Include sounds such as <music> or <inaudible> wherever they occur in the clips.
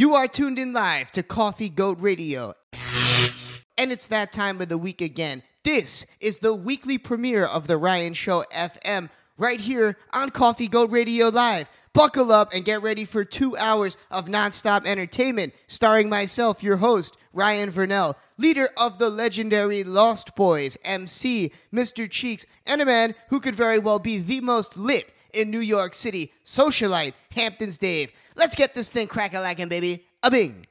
You are tuned in live to Coffee Goat Radio. And it's that time of the week again. This is the weekly premiere of The Ryan Show FM right here on Coffee Goat Radio Live. Buckle up and get ready for two hours of nonstop entertainment, starring myself, your host, Ryan Vernell, leader of the legendary Lost Boys, MC, Mr. Cheeks, and a man who could very well be the most lit in New York City, socialite, Hamptons Dave. Let's get this thing crack a lacking, baby. A bing.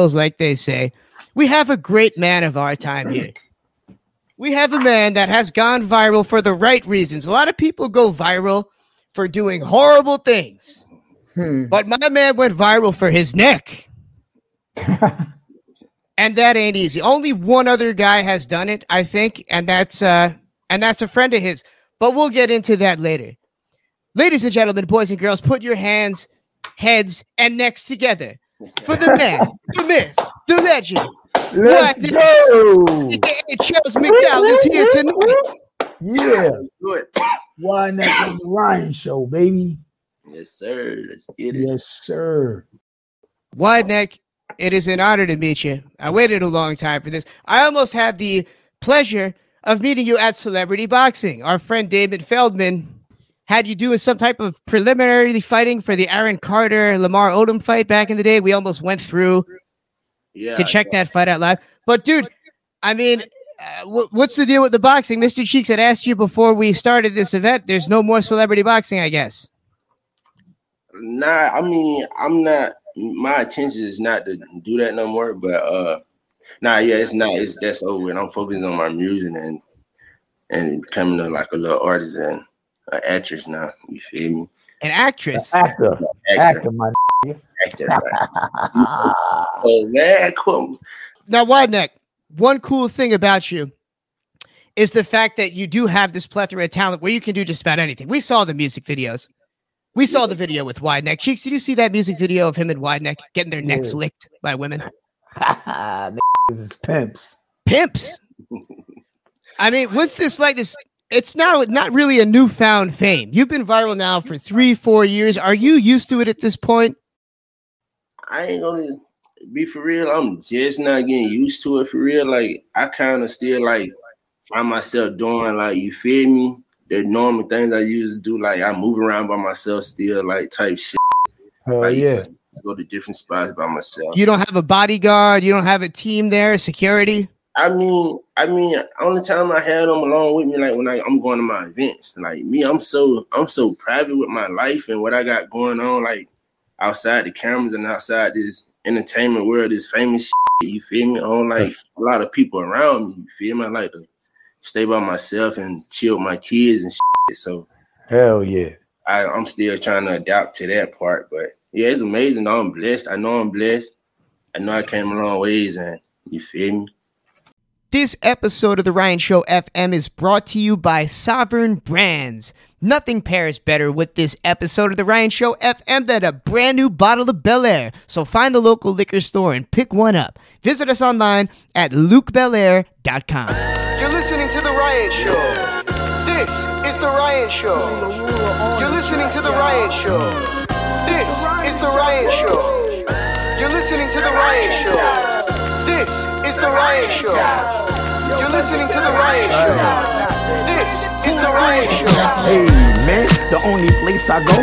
Like they say, we have a great man of our time here. We have a man that has gone viral for the right reasons. A lot of people go viral for doing horrible things, Hmm. but my man went viral for his neck. <laughs> and that ain't easy. Only one other guy has done it, I think, and that's uh and that's a friend of his. But we'll get into that later. Ladies and gentlemen, boys and girls, put your hands, heads, and necks together for the man, <laughs> the myth, the legend. Let's What? go. AKA Charles McDowell is here tonight. Yeah. Good. Why not on the Ryan show, baby? Yes, sir. Let's get it. Yes, sir. Wide neck, it is an honor to meet you. I waited a long time for this. I almost had the pleasure of meeting you at Celebrity Boxing. Our friend Damon Feldman had you doing some type of preliminary fighting for the Aaron Carter Lamar Odom fight back in the day. We almost went through Yeah. to check that fight out live. But dude, I mean, uh, wh- what's the deal with the boxing? Mr. Cheeks had asked you before we started this event. There's no more celebrity boxing, I guess. Nah, I mean, I'm not. My intention is not to do that no more. But uh, nah, yeah, it's not. It's that's over. And I'm focusing on my music and and becoming a, like a little artist and an actress now. You feel me? An actress. Actor. Actor, Actor, my actor. <laughs> oh man, cool. Now, Wide Neck, one cool thing about you is the fact that you do have this plethora of talent where you can do just about anything. We saw the music videos. We saw the video with Wide Neck. Cheeks, did you see that music video of him and Wide Neck getting their necks Yeah. licked by women? <laughs> Niggas is pimps. Pimps. I mean, what's this like? This it's now not really a newfound fame. You've been viral now for three, four years. Are you used to it at this point? I ain't gonna be for real. I'm just not getting used to it for real. Like I kind of still like find myself doing like you feel me. The normal things I used to do, like I move around by myself still, like type shit. Hell Like, yeah. Go to different spots by myself. You don't have a bodyguard. You don't have a team there, security. I mean, I mean, only time I had them along with me, like when I, I'm going to my events. Like me, I'm so I'm so private with my life and what I got going on, like outside the cameras and outside this entertainment world, this famous shit, you feel me? I don't like a lot of people around me, you feel me? I like to stay by myself and chill with my kids and shit. So Hell yeah. I, I'm still trying to adapt to that part. But yeah, it's amazing. I'm blessed. I know I'm blessed. I know I came a long ways and you feel me? This episode of the Ryan Show FM is brought to you by Sovereign Brands. Nothing pairs better with this episode of the Ryan Show FM than a brand new bottle of Belaire. So find the local liquor store and pick one up. Visit us online at lucbelaire.com. You're listening to The Ryan Show. This is The Ryan Show. You're listening to The Ryan Show. This is The Ryan Show. You're listening to The Ryan Show. This is The Ryan Show. You're listening to The Ryan Show. This is The Ryan Show. Hey man, the only place I go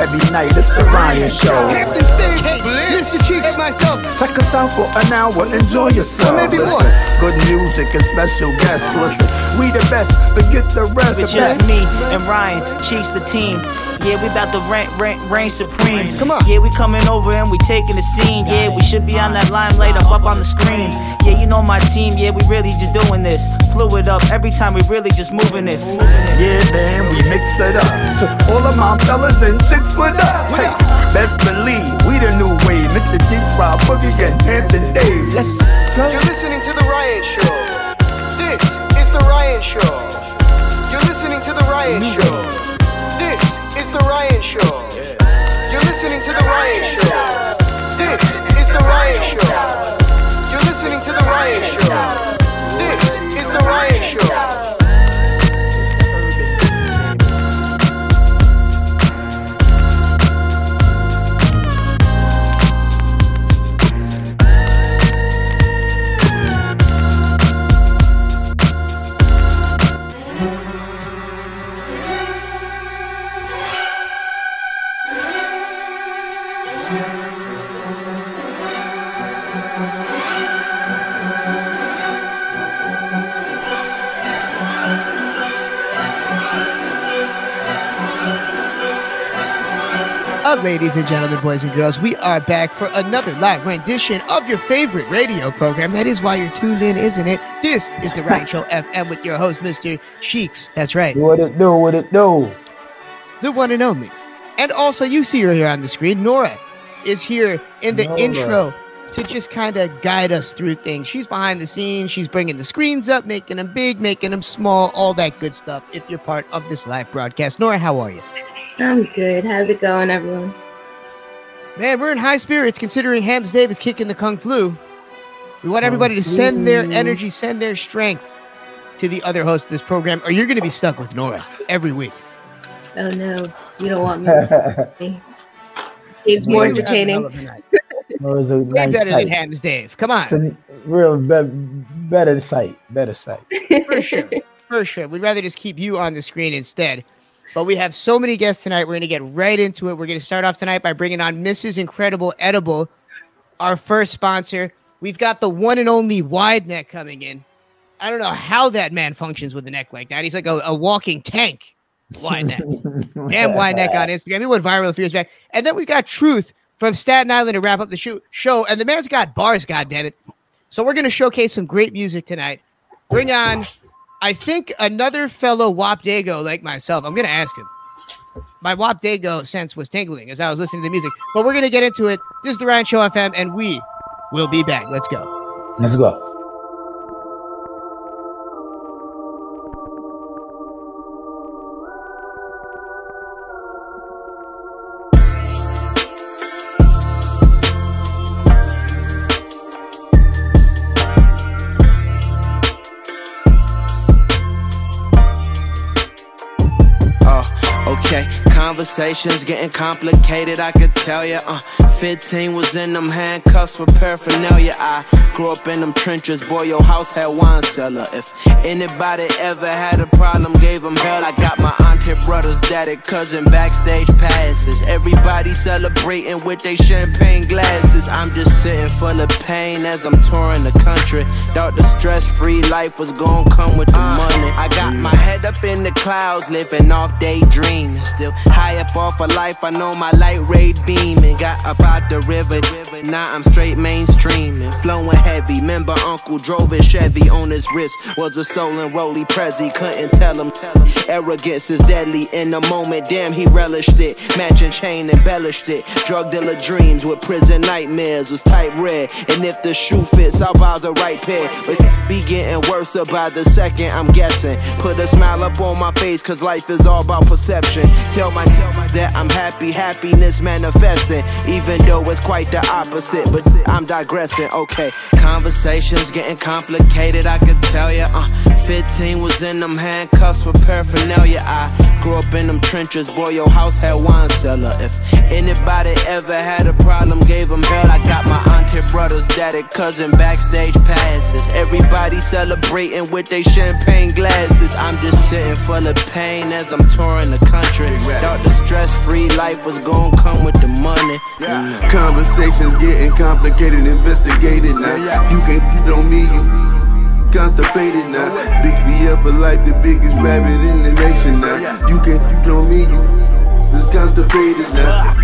every night is the Ryan Show. Hamptons Dave, hey, Mr. Cheeks, myself. Check us out for an hour, enjoy yourself. Or maybe Listen, more. Good music and special guests. Listen, we the best, forget the rest. It's just me and Ryan, Cheeks the team. Yeah, we about to reign, reign, reign supreme. Come on. Yeah, we coming over and we taking the scene. Yeah, we should be on that limelight up up on the screen. Yeah, you know my team. Yeah, we really just doing this. Fluid up every time we really just moving this. Yeah, man, we mix it up. To all of my fellas and chicks with up. Hey, best believe we the new wave. Mr. Cheeks, Rob Boogie, and Hampton Dave. Let's go. You're listening to The Ryan Show. This is The Ryan Show. You're listening to The Ryan Show. This is The Ryan Show. You're listening to The Ryan Show. This is The Ryan Show. You're listening to The Ryan Show. This is The Ryan Show. Ladies and gentlemen, boys and girls, we are back for another live rendition of your favorite radio program. That is why you're tuned in, isn't it? This is the Ryan Show FM with your host, Mr. Cheeks. That's right, What it do? What it do? the one and only. And also, you see her here on the screen. Nora is here in the Nora. intro to just kind of guide us through things. She's behind the scenes. She's bringing the screens up, making them big, making them small, all that good stuff. If you're part of this live broadcast, Nora, how are you? I'm good. How's it going, everyone? Man, we're in high spirits considering Hams Dave is kicking the Kung Flu. We want everybody to send their energy, send their strength to the other hosts of this program, or you're going to be stuck with Nora every week. Oh no, you don't want me. <laughs> Dave's more Maybe we'll have a hell entertaining. of a night. It was a Way nice better than. Hams Dave. Come on. It's a real be- better sight. Better sight. For sure. For sure. We'd rather just keep you on the screen instead. But we have so many guests tonight. We're going to get right into it. We're going to start off tonight by bringing on Mrs. Incredible Edible, our first sponsor. We've got the one and only Wide Neck coming in. I don't know how that man functions with a neck like that. He's like a, a walking tank. Wide Neck. <laughs> Damn Wide Neck on Instagram. He went viral a few years back. And then we got Truth from Staten Island to wrap up the show. show. And the man's got bars, goddammit. So we're going to showcase some great music tonight. Bring on I think another fellow Wap Dago like myself, I'm going to ask him. My Wap Dago sense was tingling as I was listening to the music, but we're going to get into it. This is the Ryan Show FM, and we will be back. Let's go. Let's go. Conversations getting complicated, I could tell ya. Uh, 15 was in them handcuffs with paraphernalia. I grew up in them trenches, boy, your house had wine cellar. If anybody ever had a problem, gave them hell. I got my auntie, brothers, daddy, cousin, backstage passes. Everybody celebrating with their champagne glasses. I'm just sitting full of pain as I'm touring the country. Thought the stress free life was gonna come with the money. I got my head up in the clouds, living off daydreaming. Still high up off of life, I know my light ray beaming. Got up out the river, now I'm straight mainstreaming. Flowing heavy, remember Uncle drove a Chevy on his wrist. Was a stolen Roly Prezi. couldn't tell him. Arrogance is deadly in the moment, damn, he relished it. Matching chain embellished it. Drug dealer dreams with prison nightmares was tight red. And if the shoe fits, I'll buy the right pair. But be getting worse about the second, I'm guessing. Put a smile up on my face, cause life is all about perception. Tell my that I'm happy, happiness manifesting. Even though it's quite the opposite, but I'm digressing. Okay, conversations getting complicated, I could tell ya. Uh, 15 was in them handcuffs with paraphernalia. I grew up in them trenches, boy, your house had wine cellar. If anybody ever had a problem, gave them hell. I got my auntie, brothers, daddy, cousin, backstage passes. Everybody celebrating with their champagne glasses. I'm just sitting full of pain as I'm touring the country. Thought the stress free life was gonna come with the money. Conversations getting complicated, investigated now. You can't beat on me, you constipated now. Big VF for life, the biggest rabbit in the nation now. You can't beat on me, you just constipated now.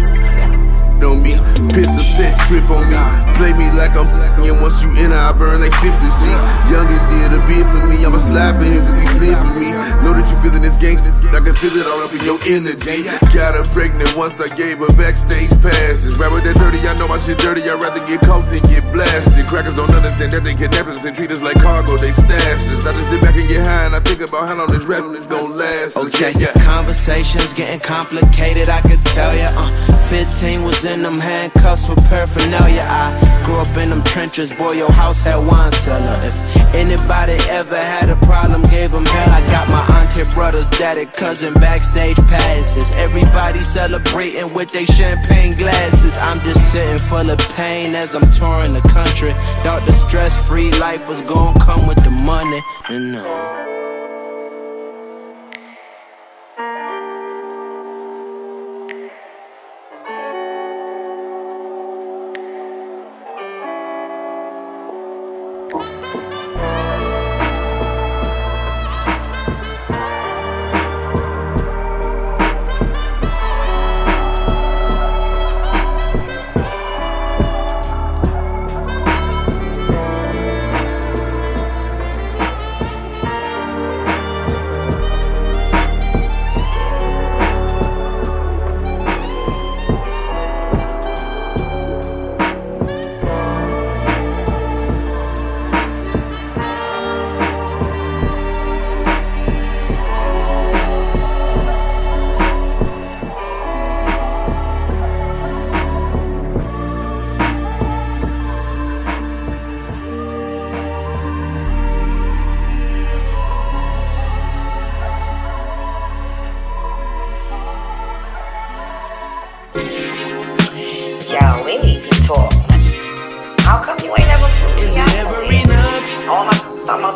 On me, piss a set trip on me. Play me like I'm black, and once you enter, I burn like syphilis. G. Youngin did a bid for me, I'ma slide for him cause he slid for me. Know that you feeling this gangsta, I can feel it all up in your energy. Got her pregnant once I gave her backstage passes. Rapper that dirty, I know my shit dirty, I'd rather get caught than get blasted. Crackers don't understand that they kidnap us and treat us like cargo, they stash us. I just sit back and get high and I think about how long this rap is gonna last. Okay, conversations getting complicated, I could tell ya. Uh, 15 was in them handcuffs with paraphernalia. I grew up in them trenches, boy, your house had wine cellar. If anybody ever had a problem, gave them hell. I got my auntie, brothers, daddy, cousin, backstage passes. Everybody celebrating with their champagne glasses. I'm just sitting full of pain as I'm touring the country. Thought the stress free life was gonna come with the money. And no.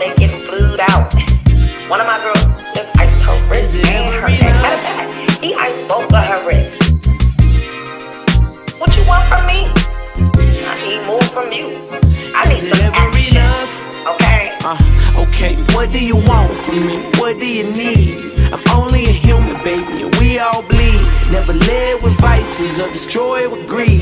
They getting flued out. One of my girls just iced her wrist and her neck. Matter of fact, He iced both of her wrists. What you want from me? I need more from you. I need Is some action. enough? Okay. Uh, okay, what do you want from me? What do you need? I'm only a human, baby, and we all bleed. Never led with vices or destroyed with greed.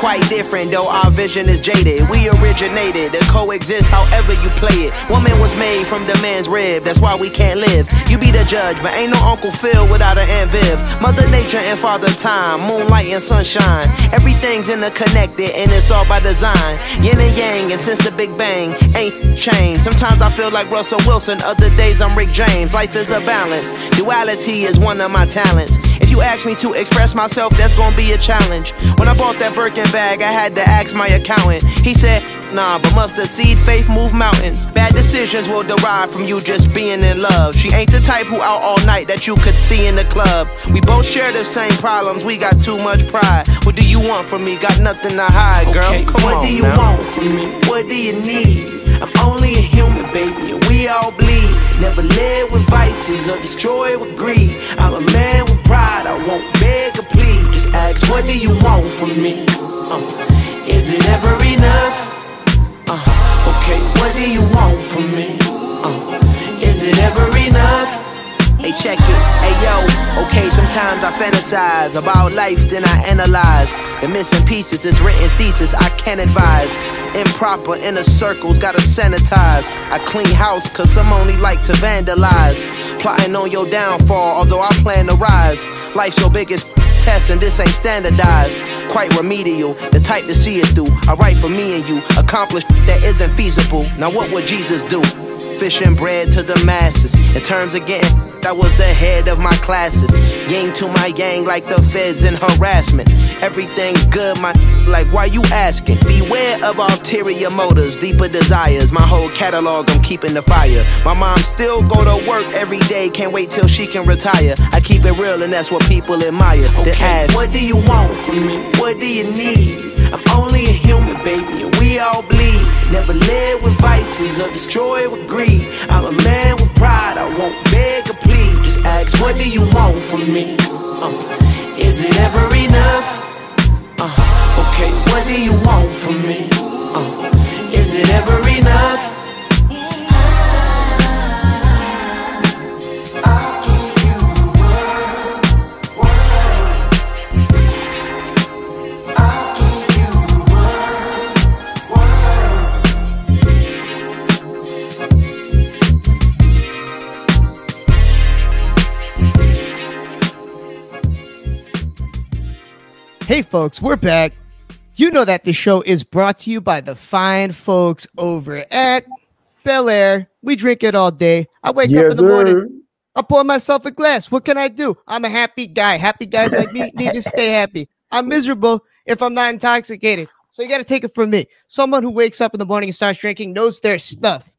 Quite different, though our vision is jaded. We originated to coexist however you play it. Woman was made from the man's rib, that's why we can't live. You be the judge, but ain't no Uncle Phil without an Aunt Viv. Mother Nature and Father Time, moonlight and sunshine. Everything's interconnected and it's all by design. Yin and yang, and since the Big Bang, ain't changed. Sometimes I feel like Russell Wilson, other days I'm Rick James. Life is a balance, duality is one of my talents. If you ask me to express myself, that's gonna be a challenge. When I bought that Birkin bag, I had to ask my accountant. He said, Nah, but must mustard seed faith move mountains. Bad decisions will derive from you just being in love. She ain't the type who out all night that you could see in the club. We both share the same problems, we got too much pride. What do you want from me? Got nothing to hide, girl. Okay, Come what on do you now. want from me? What do you need? I'm only a human, baby, and we all bleed. Never led with vices or destroyed with greed. I'm a man with pride, I won't beg or plead. Just ask, what do you want from me? Uh, is it ever enough? Uh, okay, what do you want from me? Uh, is it ever enough? Check it. Hey, yo. Okay, sometimes I fantasize about life, then I analyze. The missing pieces is written thesis, I can't advise. Improper inner circles, gotta sanitize. I clean house, cause some only like to vandalize. Plotting on your downfall, although I plan to rise. Life so big it's test, and this ain't standardized. Quite remedial, the type to see it through. I write for me and you, accomplish that isn't feasible. Now, what would Jesus do? Fish and bread to the masses. In terms of getting, I was the head of my classes. Yang to my yang like the feds and harassment. Everything good, my like why you asking? Beware of ulterior motives, deeper desires. My whole catalog, I'm keeping the fire. My mom still go to work every day, can't wait till she can retire. I keep it real, and that's what people admire. Okay, ask, what do you want from me? What do you need? I'm only a human, baby, and we all bleed. Never led with vices or destroyed with greed. I'm a man with pride, I won't beg or plead. Just ask, what do you want from me? Uh, is it ever enough? Uh, okay, what do you want from me? Uh, is it ever enough? Hey, folks, we're back. You know that the show is brought to you by the fine folks over at Belaire. We drink it all day. I wake up in the morning. sir. I pour myself a glass. What can I do? I'm a happy guy. Happy guys like me need to stay happy. I'm miserable if I'm not intoxicated. So you got to take it from me. Someone who wakes up in the morning and starts drinking knows their stuff.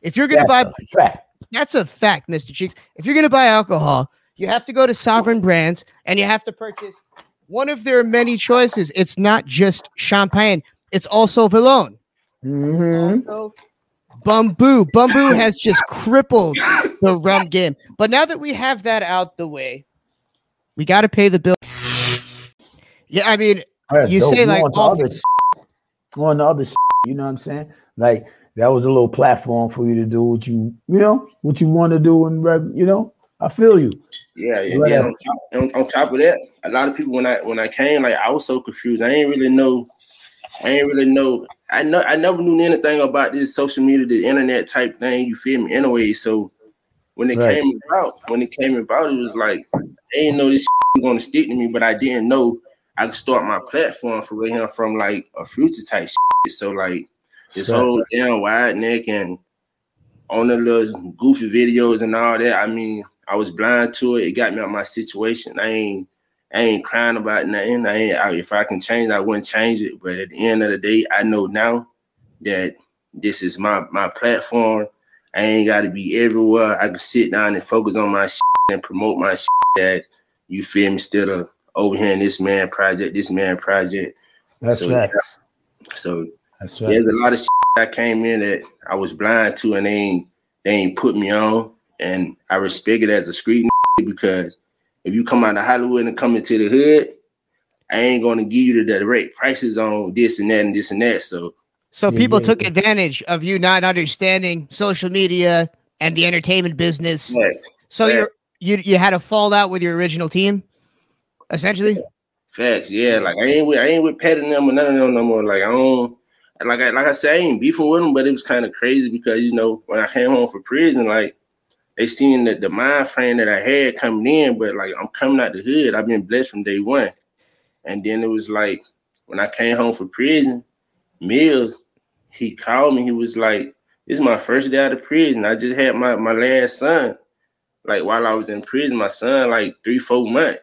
If you're going to buy a that's a fact, Mr. Cheeks. If you're going to buy alcohol, you have to go to Sovereign Brands and you have to purchase one of their many choices. It's not just champagne, it's also Villon. Mm-hmm. Also, Bumbu. Bumbu has just crippled the rum game. But now that we have that out the way, we got to pay the bill. Yeah, I mean, you say like all other shit. on the other shit, you know what I'm saying? Like that was a little platform for you to do what you, you know, what you want to do, and you know, I feel you. Yeah, yeah. Yeah. on. Top, on, on top of that, a lot of people when I when I came, like I was so confused. I ain't really know. I ain't really know. I know. I never knew anything about this social media, the internet type thing. You feel me? Anyway, so when it Right. came about, when it came about, it was like I ain't know this was gonna stick to me, but I didn't know I could start my platform for real here from like a future type shit. So like this Right. whole damn wide neck and on the little goofy videos and all that. I mean, I was blind to it. It got me out my situation. I ain't I ain't crying about nothing. I ain't I, if I can change, I wouldn't change it. But at the end of the day, I know now that this is my my platform. I ain't got to be everywhere. I can sit down and focus on my shit and promote my shit. That you feel me? Instead of over here in this man project, this man project. That's so, right. So That's right. there's a lot of shit I came in that I was blind to, and they ain't they ain't put me on, and I respect it as a street because if you come out of Hollywood and come into the hood, I ain't gonna give you the direct prices on this and that and this and that. So So people took advantage of you not understanding social media and the entertainment business. Right. So Right. you're you you had a fallout with your original team, essentially. Facts, yeah. Like I ain't with I ain't with petting them or none of them no more. Like I don't like I like I said, I ain't beefing with them, but it was kind of crazy because you know when I came home from prison, like they seen that the mind frame that I had coming in, but like I'm coming out the hood. I've been blessed from day one. And then it was like when I came home from prison, Mills, he called me. He was like, This is my first day out of prison. I just had my, my last son. Like while I was in prison, my son, like three, four months.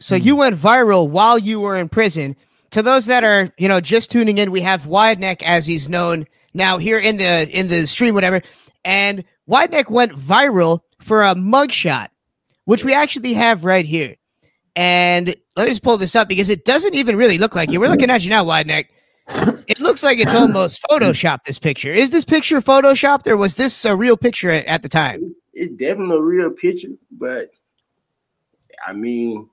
So you went viral while you were in prison. To those that are, you know, just tuning in, we have Wide Neck as he's known now here in the in the stream, whatever. And Wide Neck went viral for a mugshot, which we actually have right here. And let me just pull this up because it doesn't even really look like you. We're looking at you now, Wide Neck. It looks like it's almost photoshopped. This picture is this picture photoshopped, or was this a real picture at, at the time? It's definitely a real picture, but I mean,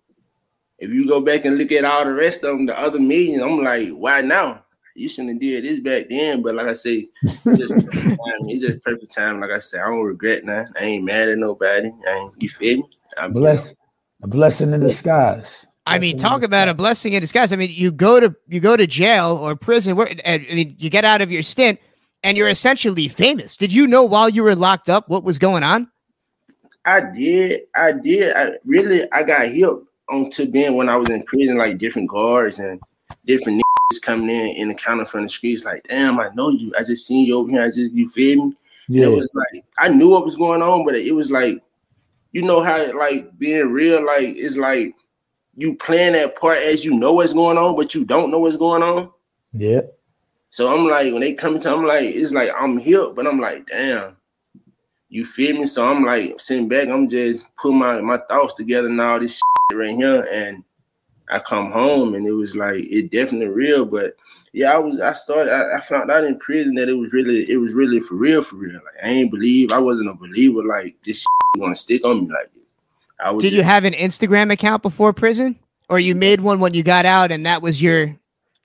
if you go back and look at all the rest of them, the other millions, I'm like, why now? You shouldn't have did this back then. But like I say, it's just <laughs> perfect time. It's just perfect time. Like I said, I don't regret nothing. I ain't mad at nobody. I ain't, you feel me? I'm Bless, a blessing in disguise. I mean, talk about a blessing in disguise. I mean, you go to you go to jail or prison. Where I mean, you get out of your stint, and you're essentially famous. Did you know while you were locked up what was going on? I did. I did. I really I got help onto being when I was in prison, like different guards and different niggas coming in in the counter from the streets, like, damn, I know you. I just seen you over here. I just you feel me? Yeah. And it was like I knew what was going on, but it was like, you know how like being real, like it's like you playing that part as you know what's going on, but you don't know what's going on. Yeah. So I'm like, when they come to, I'm like, it's like I'm here, but I'm like, damn, you feel me? So I'm like sitting back, I'm just putting my my thoughts together and all this <laughs> shit right here, and I come home and it was like it definitely real. But yeah, I was I started I, I found out in prison that it was really it was really for real for real. Like I ain't believe I wasn't a believer like this gonna stick on me like this. I was Did you have an Instagram account before prison, or you made one when you got out, and that was your?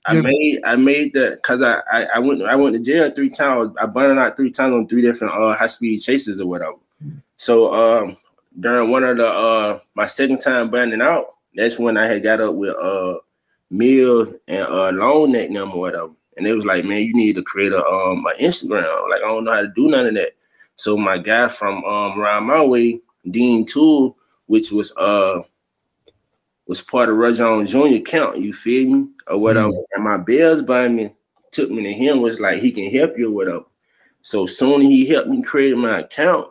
I made I made the because I, I I went I went to jail three times. I burned out three times on three different uh high speed chases or whatever. So um during one of the uh my second time burning out, that's when I had got up with uh Mills and uh Long Neck them or whatever. And it was like, man, you need to create a um my Instagram. Like I don't know how to do none of that. So my guy from um around my way, Dean Tool, which was uh was part of Rajon Jr. count, you feel me? Or whatever. And my bells by me took me to him, was like, he can help you or whatever. So soon he helped me create my account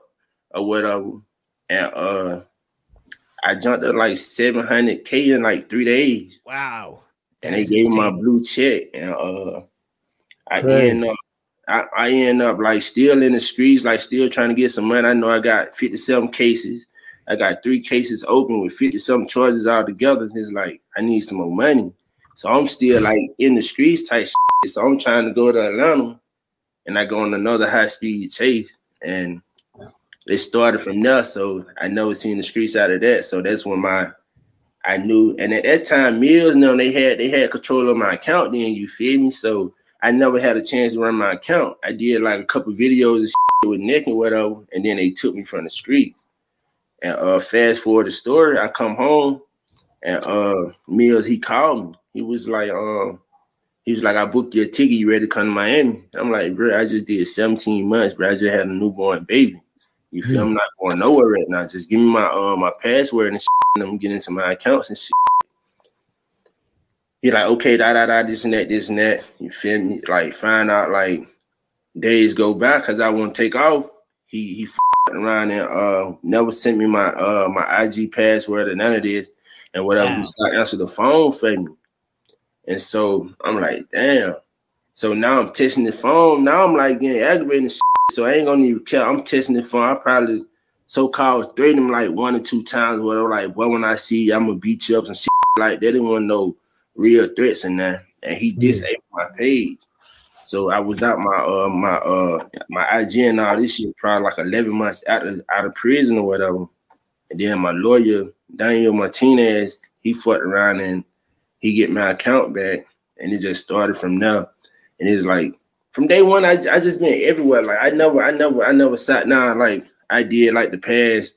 or whatever. And uh I jumped up like 700k in like three days. Wow. And they gave me my blue check. And uh I Right. end up I, I end up like still in the streets, like still trying to get some money. I know I got 57 cases. I got three cases open with 50 some charges all together. And it's like I need some more money. So I'm still like in the streets type shit. So I'm trying to go to Atlanta and I go on another high speed chase. And it started from there. So I never seen the streets out of that. So that's when my I knew. And at that time, Mills, no, they had they had control of my account then, you feel me? So I never had a chance to run my account. I did like a couple videos with Nick and whatever, and then they took me from the streets. And uh fast forward the story, I come home and uh Mills he called me. He was like, um, he was like, I booked your ticket, you ready to come to Miami? I'm like, bro, I just did 17 months, bro. I just had a newborn baby. You feel I'm not going nowhere right now. Just give me my uh my password and shit, and I'm getting into my accounts and shit. He like, okay, da da da, this and that, this and that. You feel me? Like, find out like days go by because I won't take off. He he f- around and uh never sent me my uh my IG password or none of this. and whatever. Wow. He started answer the phone for me. And so I'm like, damn. So now I'm testing the phone. Now I'm like getting aggravated and shit. So I ain't gonna even care. I'm testing it for. I probably so called threatened him like one or two times. Whatever, like, well, when I see you, I'm gonna beat you up and shit. Like they didn't want no real threats in that. And he disabled my page. So I was out my uh my uh my IG and all this shit probably like 11 months out of out of prison or whatever. And then my lawyer, Daniel Martinez, he fucked around and he get my account back. And it just started from there. And it's like from day one, I, I just been everywhere. Like I never, I never, I never sat down like I did like the past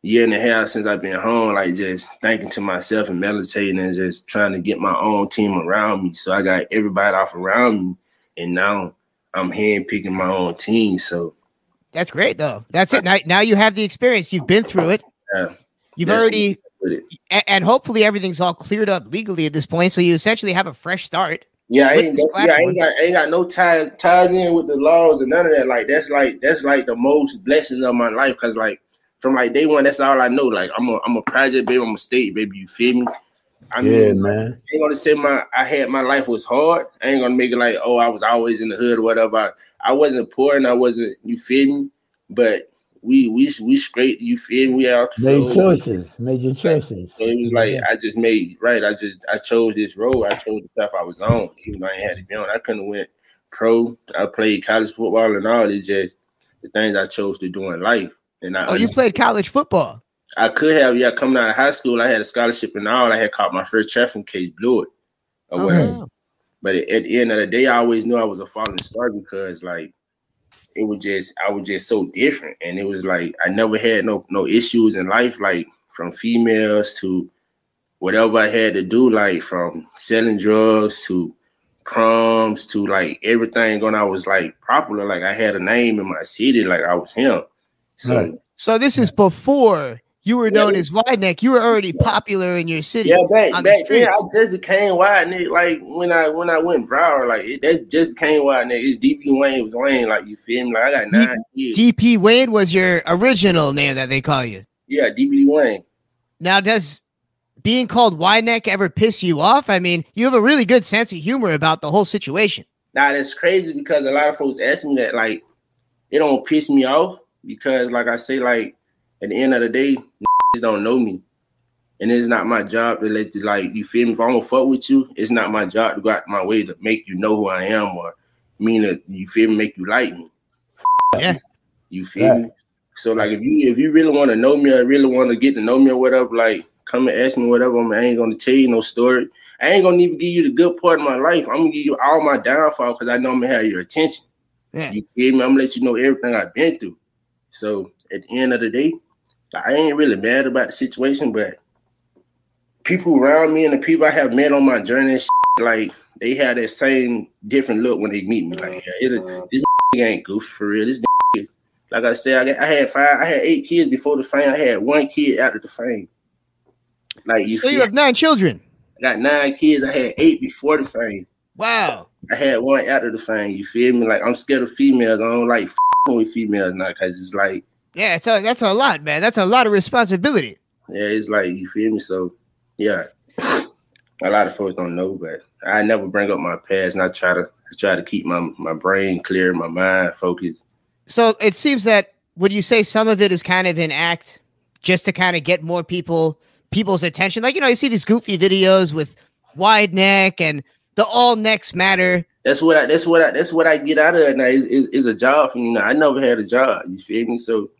year and a half since I've been home, like just thinking to myself and meditating and just trying to get my own team around me. So I got everybody off around me, and now I'm hand picking my own team. So That's great though. That's it. Now, now you have the experience. You've been through it. yeah, You've already, with it. a- and hopefully everything's all cleared up legally at this point. So you essentially have a fresh start. Yeah, I ain't, got, yeah, I ain't got, I ain't got no ties ties in with the laws and none of that. Like that's like that's like the most blessing of my life because like from like day one, that's all I know. Like I'm a I'm a project baby, I'm a state baby. You feel me? I mean, Yeah, man. I ain't gonna say my I had my life was hard. I ain't gonna make it like oh I was always in the hood or whatever. I wasn't poor and I wasn't you feel me, but we we we straight you feel me. We out the Made choices. Made your choices. So it was like I just made right. I just I chose this road. I chose the path I was on, even though I ain't had to be on. I couldn't have went pro. I played college football and all. It's just the things I chose to do in life. And I Oh, you played college football. I could have, yeah, coming out of high school, I had a scholarship and all. I had caught my first trafficking case, blew it. Or Oh, whatever. wow. But at, at the end of the day, I always knew I was a falling star because like it was just I was just so different. And it was like I never had no no issues in life, like from females to whatever I had to do, like from selling drugs to proms to like everything when I was like popular, like I had a name in my city, like I was him. So Right. So this is before you were known as Wide Neck. You were already popular in your city. Yeah, back the back then. I just became wide nigga. Like when I when I went viral, like it that just became wide nigga. It's DP Wayne was Wayne, like you feel me? Like I got nine kids. DP Wayne was your original name that they call you. yeah, DPD Wayne. Now, does being called Wide Neck ever piss you off? I mean, you have a really good sense of humor about the whole situation. Now that's crazy because a lot of folks ask me that, like, it don't piss me off because, like I say, like at the end of the day, <laughs> niggas don't know me, and it's not my job to let you, like, you feel me. If I'm gonna fuck with you, it's not my job to go out my way to make you know who I am or mean that you feel me, make you like me. <laughs> Yeah. You feel me? So like if you if you really want to know me or really want to get to know me or whatever, like come and ask me whatever. I, I ain't gonna tell you no story. I ain't gonna even give you the good part of my life. I'm gonna give you all my downfall because I know I'm gonna have your attention. Yeah. You feel me? I'm gonna let you know everything I've been through. So at the end of the day, I ain't really mad about the situation, but people around me and the people I have met on my journey, and shit, like they have that same different look when they meet me. Like, yeah, it, uh-huh. this nigga <laughs> ain't goofy for real. This nigga, <laughs> like I said, I, got, I had five, I had eight kids before the fame. I had one kid after the fame. Like you, So you have nine children. I got nine kids. I had eight before the fame. Wow. I had one after the fame. You feel me? Like I'm scared of females. I don't like f***ing <laughs> with females now because it's like, Yeah, it's a, that's a lot, man. That's a lot of responsibility. yeah, it's like you feel me. So yeah, a lot of folks don't know, but I never bring up my past, and I try to I try to keep my my brain clear, my mind focused. So it seems that would you say some of it is kind of an act just to kind of get more people people's attention? Like you know, you see these goofy videos with wide neck and the all necks matter. That's what I that's what I that's what I get out of it now is, is, a job for me now. I never had a job, you feel me? So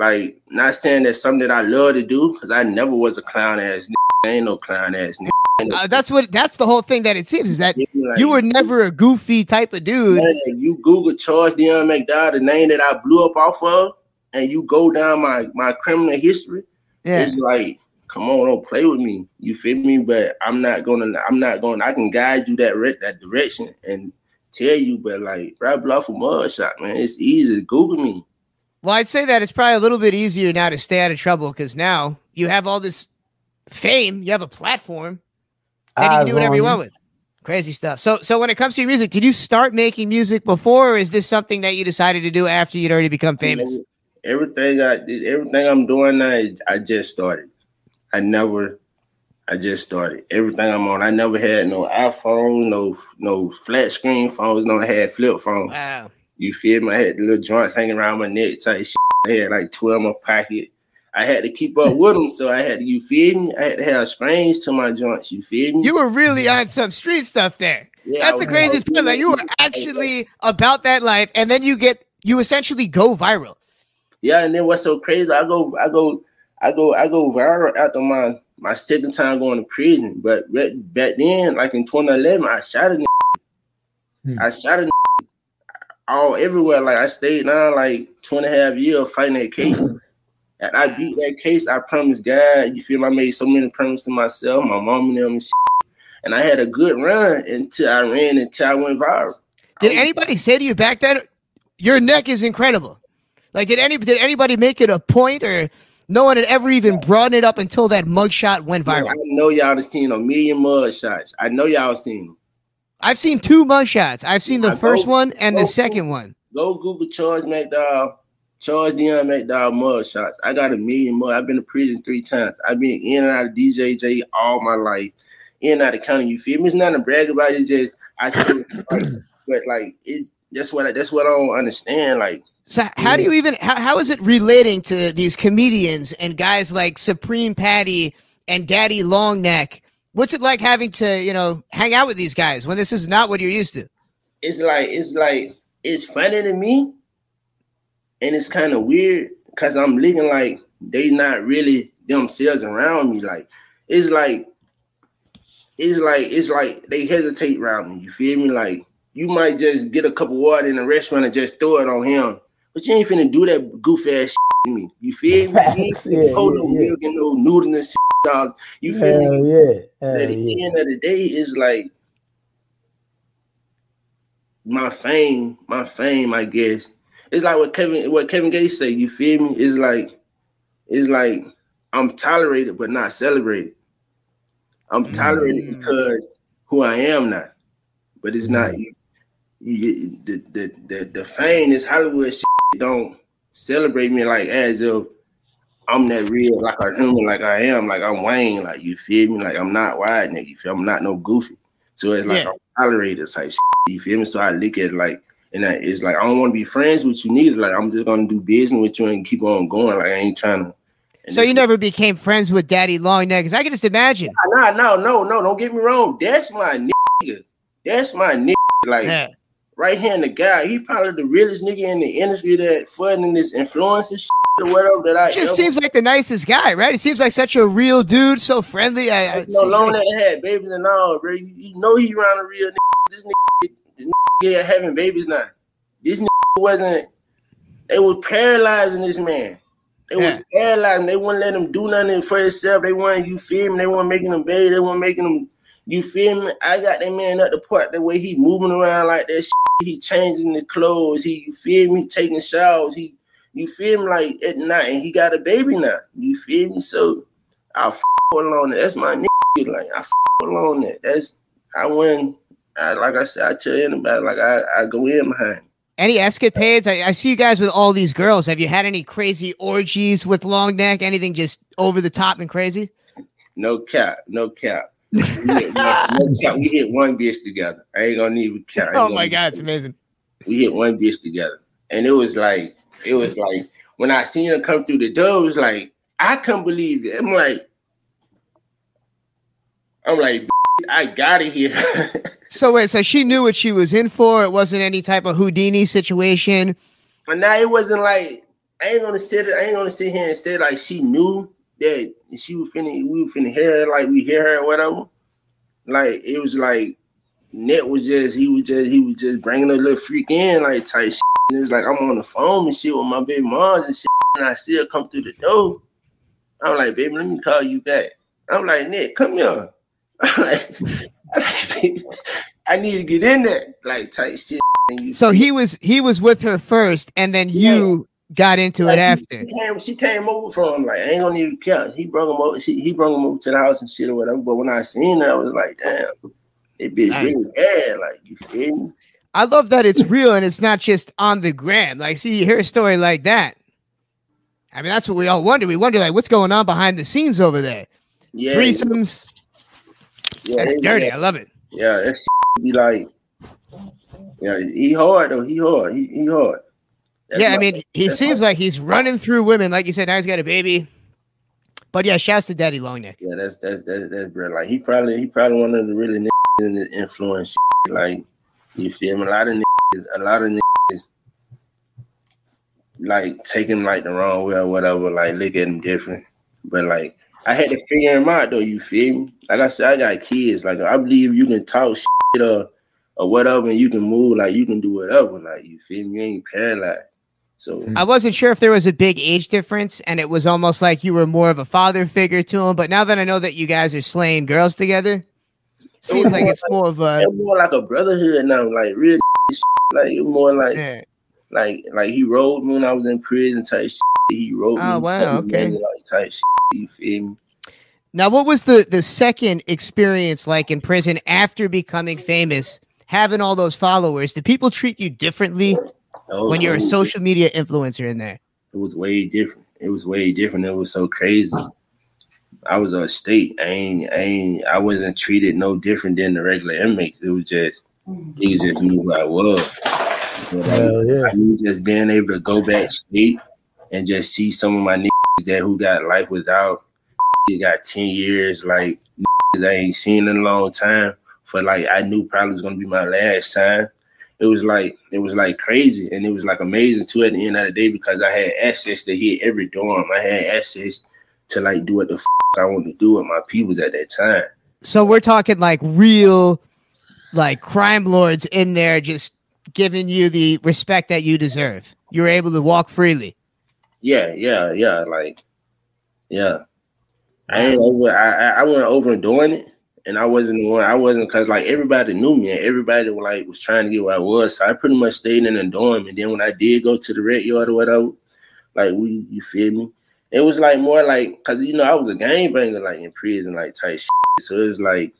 like not saying that's something that I love to do because I never was a clown ass nigga. Ain't no clown ass nigga. Uh, that's what that's the whole thing that it seems is that Like, you were never a goofy type of dude. Man, you Google Charles Dion McDowell, the name that I blew up off of, and you go down my my criminal history. Yeah. It's like, come on, don't play with me. You feel me? But I'm not gonna. I'm not going. to I can guide you that re- that direction and tell you. But like, right bluff a mud shot, man. It's easy to Google me. Well, I'd say that it's probably a little bit easier now to stay out of trouble because now you have all this fame, you have a platform and you can do whatever you want with. Crazy stuff. So, so when it comes to your music, did you start making music before, or is this something that you decided to do after you'd already become famous? Everything I everything I'm doing now, is- I just started. I never I just started. Everything I'm on, I never had no iPhone, no no flat screen phones, no I had flip phones. Wow. You feel me? I had the little joints hanging around my neck type shit. I had like 12 in my pocket. I had to keep up with them, so I had to, you feel me? I had to have strings to my joints, you feel me? You were really on some street stuff there. Yeah, That's the craziest part. Like you were <laughs> actually about that life, and then you get you essentially go viral. Yeah, and then what's so crazy? I go, I go, I go, I go viral after my my second time going to prison. But back, then, like in 2011, I shot a nigga. I shot a all everywhere. Like I stayed now like two and a half years fighting that case. <laughs> and I beat that case. I promised God. You feel me? I made so many promises to myself, my mom and them and. And I had a good run until I ran until I went viral. Did anybody say to you back then, your neck is incredible? Like, did any did anybody make it a point, or no one had ever even brought it up until that mugshot went viral? I know y'all have seen a million mugshots. I know y'all seen them. I've seen two mugshots. I've seen the Yeah, first go- one and go the second one. Go Google Charles McDowell, Charles Dion McDowell mud shots. I got a million mud. I've been to prison three times. I've been in and out of DJJ all my life, in and out of county. You feel me? It's not to brag about it. It's just I feel like, <clears throat> but like it. That's what I, that's what I don't understand. Like So how do you even how, how is it relating to these comedians and guys like Supreme Patty and Daddy Longneck? What's it like having to you know hang out with these guys when this is not what you're used to? it's like it's like it's funny to me, and it's kind of weird because I'm looking like they not really themselves around me. Like it's like it's like it's like they hesitate around me. You feel me? Like you might just get a cup of water in a restaurant and just throw it on him, but you ain't finna do that goof ass me. You feel me? <laughs> You ain't Yeah, hold yeah, no yeah. milk and no noodles and shit, dog. You feel Hell me? yeah. Hell at the yeah. end of the day, it's like my fame, my fame, I guess. It's like what Kevin what Kevin Gates say, you feel me? It's like it's like I'm tolerated but not celebrated. I'm tolerated mm. because who I am now. But it's not mm. you, you the, the the the fame is Hollywood shit don't celebrate me like as if I'm that real, like a human, like I am, like I'm Wayne, like you feel me, like I'm not wide nigga, you feel I'm not no goofy. So it's like Yeah. I'm tolerated type shit, you feel me? So I look at it like, and I, it's like I don't want to be friends with you neither. Like I'm just gonna do business with you and keep on going. Like I ain't trying to. So you never became friends with Daddy? Because I can just imagine. No, no, no, no. Don't get me wrong. That's my nigga. That's my nigga. Like Yeah. Right hand the guy. He probably the realest nigga in the industry that funding this influencer shit or whatever that I Just ever- seems like the nicest guy, right? He seems like such a real dude, so friendly. I, I know, long that had babies and all, bro. You, you know he around a real nigga. This nigga, this nigga having babies now. This nigga wasn't. They was paralyzing this man. They was paralyzing. They wouldn't let him do nothing for himself. They weren't. You feel me? They weren't making him bathe. They weren't making him. You feel me? I got that man at the part the way he moving around like that. Shit. He changing the clothes. He, you feel me? Taking showers. He, you feel me? Like at night, and he got a baby now. You feel me? So I f- along that. That's my nigga. Like I f- along that. That's I win. I, like I said, I tell anybody like I, I go in behind. Any escapades? I, I see you guys with all these girls. Have you had any crazy orgies with long neck? Anything just over the top and crazy? No cap, no cap. We hit, no, no. We hit one <laughs> bitch together. I ain't gonna even ain't Oh my god, it's amazing. We hit one bitch together, and it was like, it was like when I seen her come through the door, it was like I couldn't believe it. I'm like, I'm like, I got it here. So wait, so she knew what she was in for. It wasn't any type of Houdini situation. But now it wasn't like I ain't gonna sit. I ain't gonna sit here and say like she knew that she was finna. We were finna hear her like we hear her or whatever. Like it was like Net was just he was just he was just bringing a little freak in like type shit. And it was like I'm on the phone and shit with my baby moms and shit, and I see her come through the door. I'm like, baby, let me call you back. I'm like, Nick, come here. <laughs> I'm like, I need to get in there, like type shit. So he was he was with her first, and then you got into it after. She came, she came over from like I ain't gonna even care. He brought him over. She, he brought him over to the house and shit or whatever. But when I seen her, I was like, damn, that bitch Nice. really bad. Like you feel me? I love that it's real and it's not just on the gram. Like, see, you hear a story like that. I mean, that's what we all wonder. We wonder, like, what's going on behind the scenes over there? Yeah. Threesomes. Yeah, That's he- dirty. I love it. Yeah, that's be like, yeah, he hard though. He hard. He, he hard. That's yeah, I mean, he seems like he's running through women. Like you said, now he's got a baby. But yeah, shouts to Daddy Longneck. Yeah, that's that's that's that's bro. Like he probably he probably one of the really niggas in the influence. Like you feel me? A lot of niggas, a lot of niggas, like take him like the wrong way or whatever. Like look at him different. But like I had to figure him out though. You feel me? Like I said, I got kids. Like I believe you can talk shit or or whatever, and you can move. Like you can do whatever. Like you feel me? You ain't paralyzed. So hmm. I wasn't sure if there was a big age difference, and it was almost like you were more of a father figure to him. But now that I know that you guys are slaying girls together, seems like it's more of a more like a brotherhood now. Like real <laughs> shit. Like it more like Yeah. like like he rode me when I was in prison type shit. He rode oh, me. Oh, wow, okay. really, Like type shit. You feel me? Now, what was the the second experience like in prison after becoming famous, having all those followers? Did people treat you differently Oh, when you're a it was- social media influencer in there? It was way different. It was way different. It was so crazy. I was a state. I ain't. I ain't. I wasn't treated no different than the regular inmates. It was just mm. niggas just knew who I was. But, like, Hell yeah. I knew just being able to go back state and just see some of my niggas that who got life without. They got ten years. Like niggas I ain't seen in a long time. For like I knew probably was gonna be my last time. It was like it was like crazy and it was like amazing too at the end of the day because I had access to hit every dorm. I had access to like do what the f- I wanted to do with my peoples at that time. So we're talking like real, like crime lords in there, just giving you the respect that you deserve. You're able to walk freely. Yeah, yeah, yeah. Like, yeah. I ain't over. I I I wasn't overdoing it, and I wasn't the one. I wasn't because like everybody knew me, and everybody like was trying to get where I was. So I pretty much stayed in the dorm, and then when I did go to the red yard or whatever, like we, you feel me? It was like more like because you know I was a gang banger like in prison like type shit. So it was like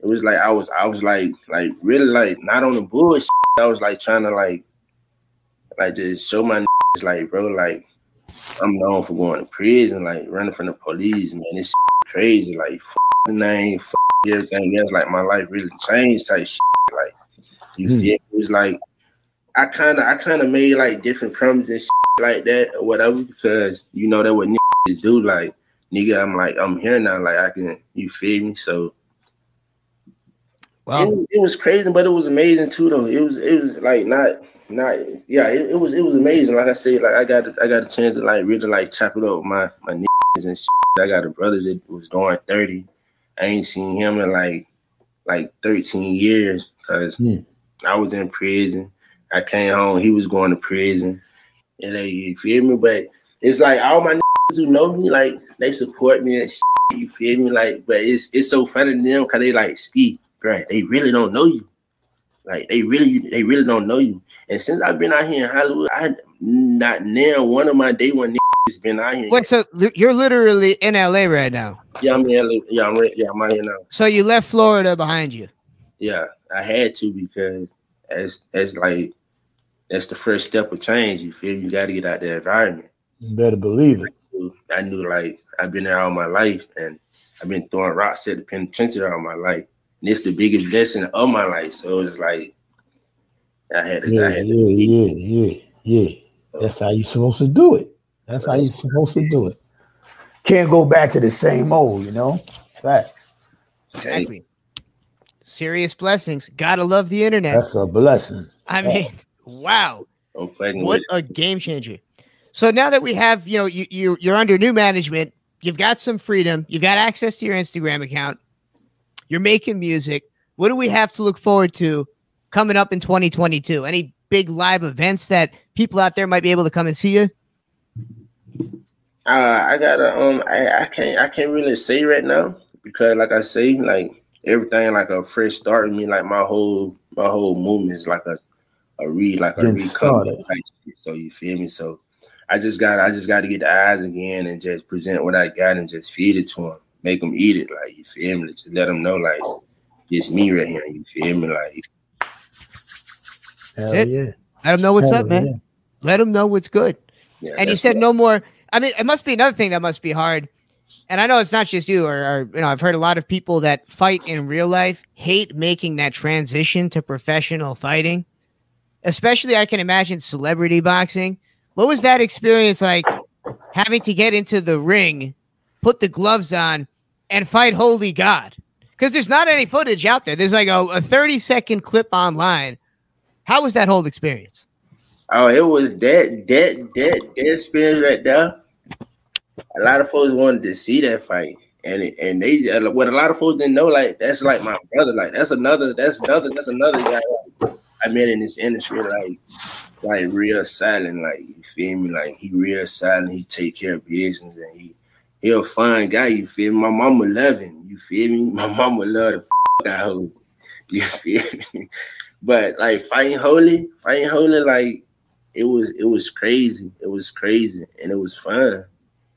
it was like I was I was like like really like not on the bullshit. I was like trying to like like just show my <laughs> like bro like I'm known for going to prison like running from the police man. It's crazy like f- the name, f- everything else. Like my life really changed type shit. Like you hmm. feel it was like I kind of I kind of made like different crumbs and shit like that or whatever because you know that what niggas do like nigga I'm like I'm here now like I can you feel me so Wow. it, it was crazy but it was amazing too though it was it was like not not yeah it, it was it was amazing like I said like I got I got a chance to like really like chop it up my my and shit. I got a brother that was doing 30 I ain't seen him in like like 13 years because hmm. I was in prison. I came home, he was going to prison. And they you feel me? But it's like all my niggas who know me, like they support me and shit, you feel me? Like, but it's it's so funny to them because they like speak, bro. They really don't know you. Like they really they really don't know you. And since I've been out here in Hollywood, I not now one of my day one been out here. Wait, so you're literally in LA right now. Yeah, I'm in LA. Yeah, I'm re- yeah, I'm out here now. So you left Florida behind you. Yeah, I had to because that's that's like that's the first step of change. You feel you got to get out the environment. You better believe it. I knew like I've been there all my life, and I've been throwing rocks at the penitentiary all my life. And it's the biggest blessing of my life. So it's like I had to. I Yeah, had yeah, to yeah, yeah, yeah. That's how you're supposed to do it. That's how you're supposed to do it. Can't go back to the same old, you know. Facts. Exactly. Serious blessings. Gotta love the internet. That's a blessing. I mean, wow. I'm What a game changer. So now that we have, you know, you, you you're under new management, you've got some freedom, you've got access to your Instagram account, you're making music. What do we have to look forward to coming up in 2022? Any big live events that people out there might be able to come and see you? Uh, I gotta um, I, I can't I can't really say right now because like I say, like everything like a fresh start in me, like my whole my whole movement is like a a re like a Getting recovery. started. type shit. So you feel me? So I just got I just got to get the eyes again and just present what I got and just feed it to them, make them eat it. Like you feel me? Just let them know like it's me right here. You feel me? Like Hell It- yeah. Let them know what's Hell up, man. yeah. Let them know what's good. Yeah, and you said no more. I mean, it must be another thing that must be hard. and I know it's not just you, or, or you know, I've heard a lot of people that fight in real life hate making that transition to professional fighting. Especially, I can imagine celebrity boxing. What was that experience like? Having to get into the ring, put the gloves on, and fight Holy God. Because there's not any footage out there. There's like a, a 30 second clip online. How was that whole experience? Oh, it was that that that that experience right there. A lot of folks wanted to see that fight, and and they uh, what a lot of folks didn't know. Like that's like my brother. Like that's another. That's another. That's another guy I met in this industry. Like like real silent. Like you feel me? Like he real silent. He take care of business, and he he a fine guy. You feel me? My mama love him. You feel me? <laughs> My mama love the f- out. You feel me? <laughs> But like fighting holy, fighting holy, like it was it was crazy. It was crazy and it was fun.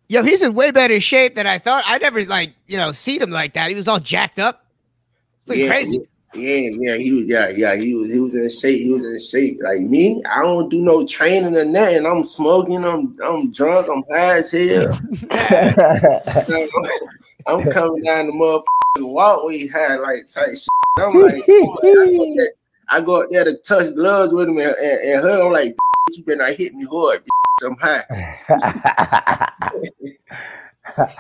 Yo, he's in way better shape than I thought. I never like, you know, seen him like that. He was all jacked up. It's like yeah, crazy. Yeah, yeah, he was yeah, yeah, he was he was in shape. He was in shape. Like me, I don't do no training or nothing. I'm smoking, I'm I'm drunk, I'm high as hell. <laughs> I'm coming down the motherfucking walkway high like tight shit. I'm like, oh, I, go there, I go up there to touch gloves with him and, and, and her. I'm like, you better not hit me hard. I'm high. <laughs>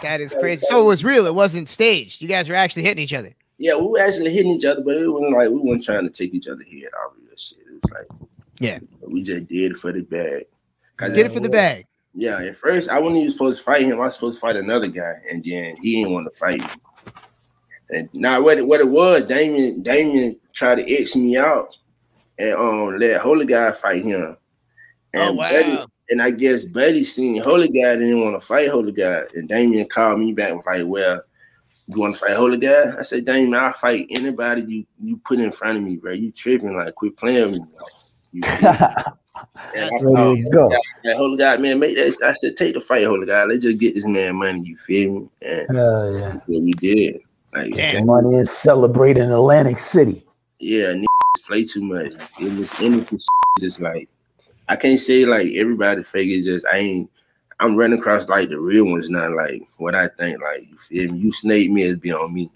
that is crazy. So it was real. It wasn't staged. You guys were actually hitting each other. Yeah, we were actually hitting each other, but it wasn't like we weren't trying to take each other head out real shit. It was like, yeah, we just did it for the bag. Did it for the bag. Yeah, at first I wasn't even supposed to fight him. I was supposed to fight another guy, and then he didn't want to fight me. And now what it, what it was, Damon Damon tried to X me out and um let Holy Guy fight him. Oh, and Oh, wow. Buddy, and I guess Buddy seen Holy Guy didn't want to fight Holy Guy. And Damon called me back and was like, Well, you want to fight Holy Guy? I said, Damon, I'll fight anybody you you put in front of me, bro. You tripping, like quit playing with me. You <laughs> and I Ready to go. Holy God, man, make that. I said, take the fight, Holy God. Let's just get this man money. You feel me? And Hell yeah. we did. Like, The money is celebrating in Atlantic City. yeah, niggas play too much. It was innocent just like I can't say like everybody fake. It's just I ain't. I'm running across like the real ones, not like what I think. Like you feel me? You snake me, it's be on me.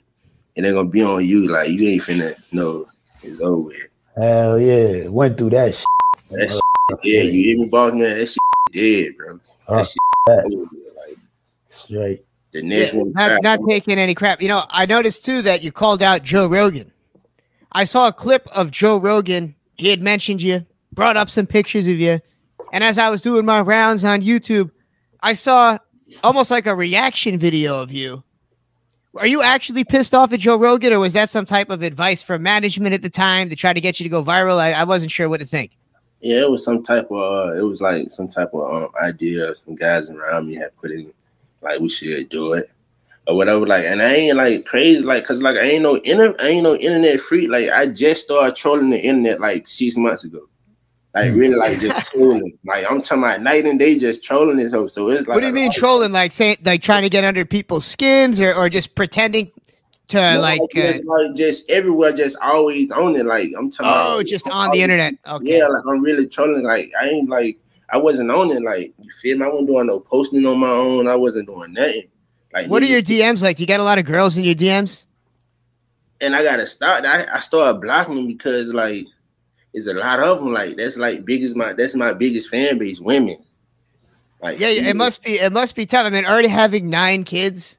And It ain't gonna be on you. Like you ain't finna know it's over. With. Hell yeah. Went through that shit. That shit, yeah, you hear me, boss man? That shit dead, bro. Uh, That shit that. over with. Like Straight. the Yeah, next one. not, not taking any crap. You know, I noticed too that you called out Joe Rogan. I saw a clip of Joe Rogan. He had mentioned you, brought up some pictures of you. And as I was doing my rounds on YouTube, I saw almost like a reaction video of you. Are you actually pissed off at Joe Rogan, or was that some type of advice from management at the time to try to get you to go viral? I, I wasn't sure what to think. Yeah, it was some type of uh, it was like some type of um, idea some guys around me had put in like we should do it or whatever. Like, and I ain't like crazy, like, cause like I ain't no inter, I ain't no internet freak. Like, I just started trolling the internet like six months ago. Like, really, like just trolling. <laughs> Like, I'm talking about night and day, just trolling this hoe. So it's like, what do you mean trolling? Like saying, like trying to get under people's skins, or, or just pretending to No, like? Uh, just, like just everywhere, just always on it. Like I'm talking. oh, about, just I'm on the internet. Okay. Yeah, like I'm really trolling. Like I ain't like I wasn't on it. Like you feel me? I wasn't doing no posting on my own. I wasn't doing nothing. Like What are your DMs like? Do you get a lot of girls in your DMs? and I gotta stop. I, I started blocking them because like there's a lot of them. Like that's like biggest my that's my biggest fan base, women. Like Yeah, yeah, it must be. It must be tough. I mean, already having nine kids,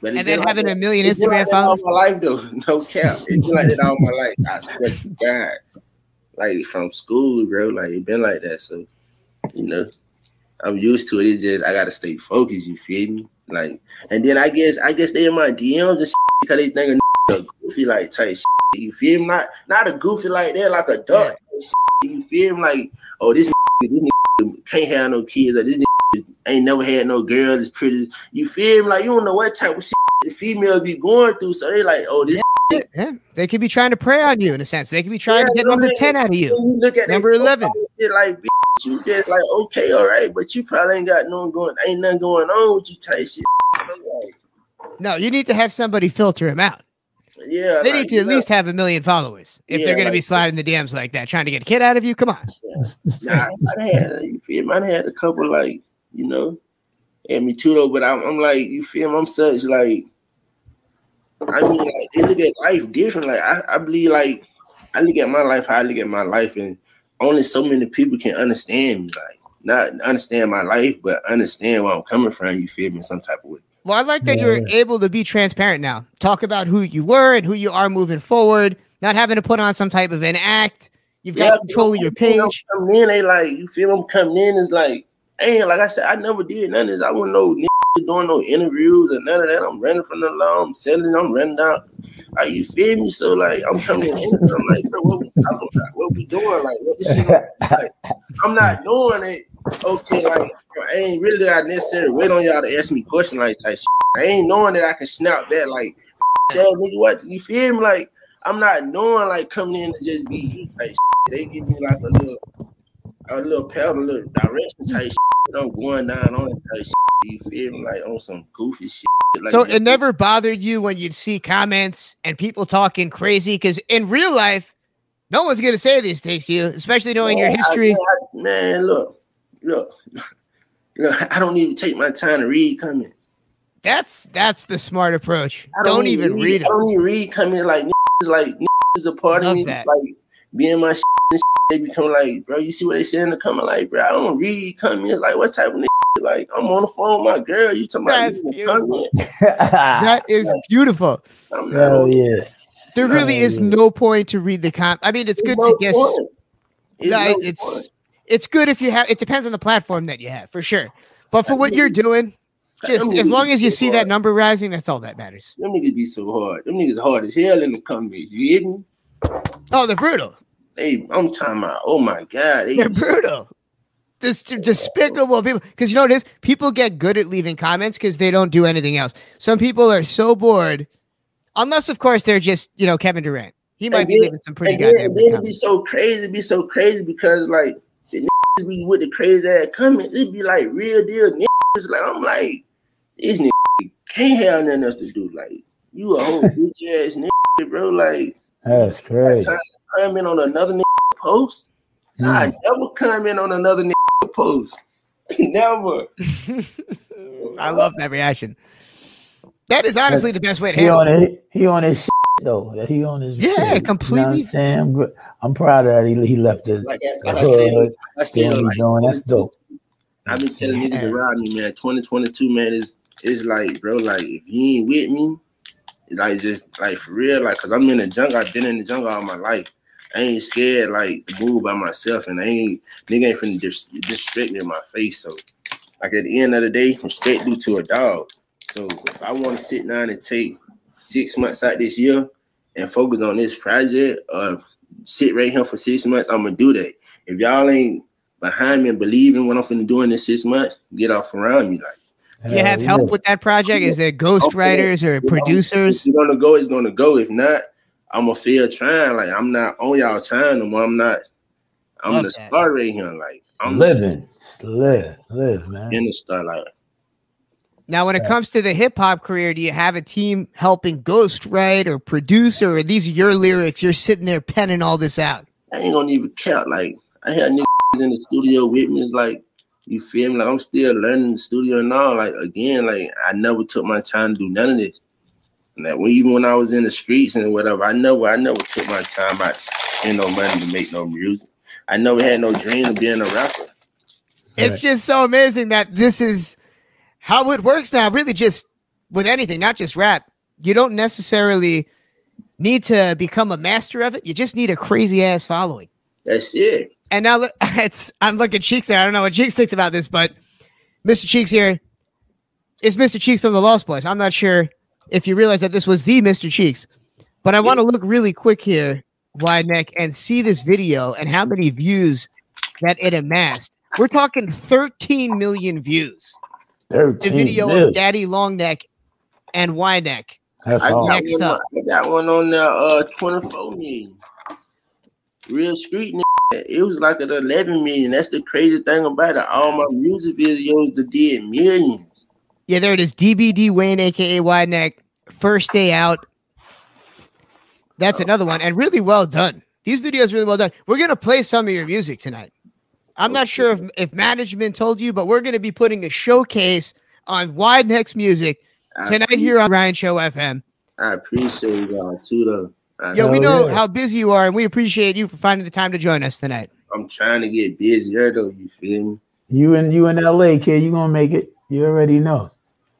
But and then been having like a million it's Instagram like that all followers. my life though, <laughs> no cap. It's been like that all my life. I swear to God, like from school, bro. Like it been like that. So you know, I'm used to it. It's just I gotta stay focused. You feel me? Like, and then I guess I guess they in my DMs <laughs> and because they think <laughs> a goofy like type. Shit. You feel me? Not not a goofy like that, like a duck. shit. You feel me? Like, oh this this can't have no kids. Or this ain't never had no girl. It's pretty. You feel me? Like you don't know what type of the females be going through. So they like, oh this. Yeah, they could be trying to prey on you in a sense. They could be trying to get number ten out of you. You look at Number 11. shit like bitch, you just like okay, all right, but you probably ain't got no going, ain't nothing going on with you type shit. No, you need to have somebody filter him out. Yeah, They need to at know, least have a million followers if Yeah, they're going to be sliding the DMs like that, trying to get a kid out of you. Come on. Nah, I had you feel me? I had a couple like you know, and me too though. But I'm, I'm like, you feel me? I'm such like, I mean, like, they look at life different. Like I, I believe like I look at my life how I look at my life, and only so many people can understand me. Like not understand my life, but understand where I'm coming from. You feel me? Some type of way. Well, I like that Yeah. you're able to be transparent now. Talk about who you were and who you are moving forward, not having to put on some type of an act. You've got control of your you know, page. Coming in, they like you feel me? I'm coming in is like, ain't like I said, I never did none of this. I wouldn't know niggas <laughs> doing no interviews and none of that. I'm running from the law. I'm selling. I'm running out. Like you feel me? So like I'm coming in. I'm like, bro, what we talking about? What we doing? Like what this shit? <laughs> Like, I'm not doing it. Okay, like I ain't really I necessarily wait on y'all to ask me questions like type shit. I ain't knowing that I can snap that like, <laughs> tell nigga what you feel me? Like I'm not knowing like coming in to just be you type shit. They give me like a little a little pedal, a little direction type shit. I'm going down on it type shit. You feel me? Like on some goofy shit. Like, so it never bothered you when you'd see comments and people talking crazy because in real life, no one's gonna say these things to you, especially knowing your Man, I- history. I- man, look, look, look. I don't even take my time to read comments. That's that's the smart approach. I Don't, even read I it. don't even read comments. Like niggas, like niggas is a part Love of me. that. Like being my shit and shit, they become like, bro. You see what they say in the comment? Like, bro, I don't read comments. Like, what type of nigga? Like, I'm on the phone with my girl. You talking about That's reading a comment? <laughs> That is beautiful. I'm not Hell on yeah. There really is no point to read the com. I mean, it's good to guess. point. It's No, no it's it's good if you have. It depends on the platform that you have, for sure. But for what you're doing, just as long as you so see that number rising, that's all that matters. Them niggas be so hard. Them niggas hard as hell in the comments. You hear me? Oh, they're brutal. They, I'm talking about. Oh my god, they They're brutal. This despicable people. Because you know what it is? People get good at leaving comments because they don't do anything else. Some people are so bored, unless of course they're just you know Kevin Durant. He might And be then- leaving some pretty and then, and good then it be so crazy, It be so crazy because like be with the crazy ass comments, It'd be like real deal niggas. Like I'm like, these niggas can't have nothing else to do. Like you a whole <laughs> bitch ass nigga, bro. Like That's crazy. trying to comment on another nigga post. I Mm. never comment on another nigga post. <laughs> never. <laughs> I love that reaction. That is honestly the best way to He handle on it. it. He on his shit, though. That He on his Yeah, shit, You know what completely. I'm? I'm, proud of that. He, he left the, Like, the like I said, hood. I said, doing like, he doing. That's dope. I've been telling niggas around me, man. 2022, man, is is like, bro, like if you ain't with me, like just like for real, like, cause I'm in the jungle. I've been in the jungle all my life. I ain't scared like to move by myself, and I ain't nigga ain't finna dis- disrespect me in my face. So, like at the end of the day, respect due to a dog. So if I want to sit down and take six months out this year and focus on this project, or sit right here for six months, I'm gonna do that. If y'all ain't behind me and believing what I'm finna do in this six months, get off around me. Like, Do you have help with that project? Is there ghostwriters or producers? If it's gonna go, it's gonna go. If not, I'm gonna feel trying. Like I'm not on y'all time no more. I'm not. I'm Love the that. star right here. Like I'm living, live, live, man. in the star. Like Now, when it comes to the hip hop career, do you have a team helping ghostwrite or produce, or are these your lyrics? You're sitting there penning all this out. I ain't gonna even count. Like I had niggas in the studio with me. It's like you feel me? Like I'm still learning the studio and all. Like again, like I never took my time to do none of this. And that when, even when I was in the streets and whatever, I never, I never took my time I to spend no money to make no music. I never had no dream of being a rapper. It's just so amazing that this is how it works now. Really, just with anything, not just rap. You don't necessarily need to become a master of it. You just need a crazy ass following. That's it. And now <laughs> it's I'm looking Cheeks there. I don't know what Cheeks thinks about this, but Mr. Cheeks here is Mr. Cheeks from the Lost Boyz. I'm not sure if you realize that this was the Mr. Cheeks, but I want to look really quick here, wide neck, and see this video and how many views that it amassed. We're talking 13 million views. The video million. of Daddy Long Neck and Wide Neck. That's I all. got, Next one, up. I got one on there, uh, 24 million. Real street nigga. It was like at 11 million. That's the crazy thing about it. All my music videos that did millions. Yeah, there it is. DBD Wayne, aka Wide Neck, first day out. That's another one, and really well done. These videos really well done. We're gonna play some of your music tonight. I'm not sure if, if management told you, but we're gonna be putting a showcase on Wide Next Music tonight here on Ryan Show FM. I appreciate y'all too, though. I, Yo, we know yeah. how busy you are, and we appreciate you for finding the time to join us tonight. I'm trying to get busier though. You feel me? You and you in LA, kid. You gonna make it. You already know.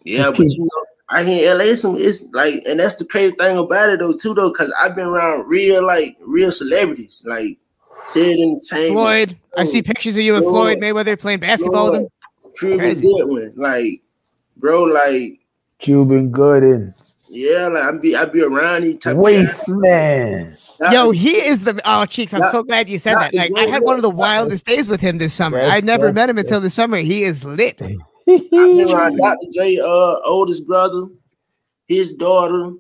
Yeah, Just but keep- you know, I hear LA some it's like, and that's the crazy thing about it though, too, though, because I've been around real like real celebrities, like Sid Entertainment, Floyd, I see pictures of you and Floyd Mayweather playing basketball with him. Cuban Crazy. Goodwin, like, bro, like, Cuban Gooden. yeah, like I be I be around these type of Waste man. guys. Yo, he is the oh cheeks. I'm Not- so glad you said not that. Like I had one of the Joe- wildest days with him this summer. I never met him until this summer. He is lit. I been around Dr. J, uh, oldest brother, his daughter.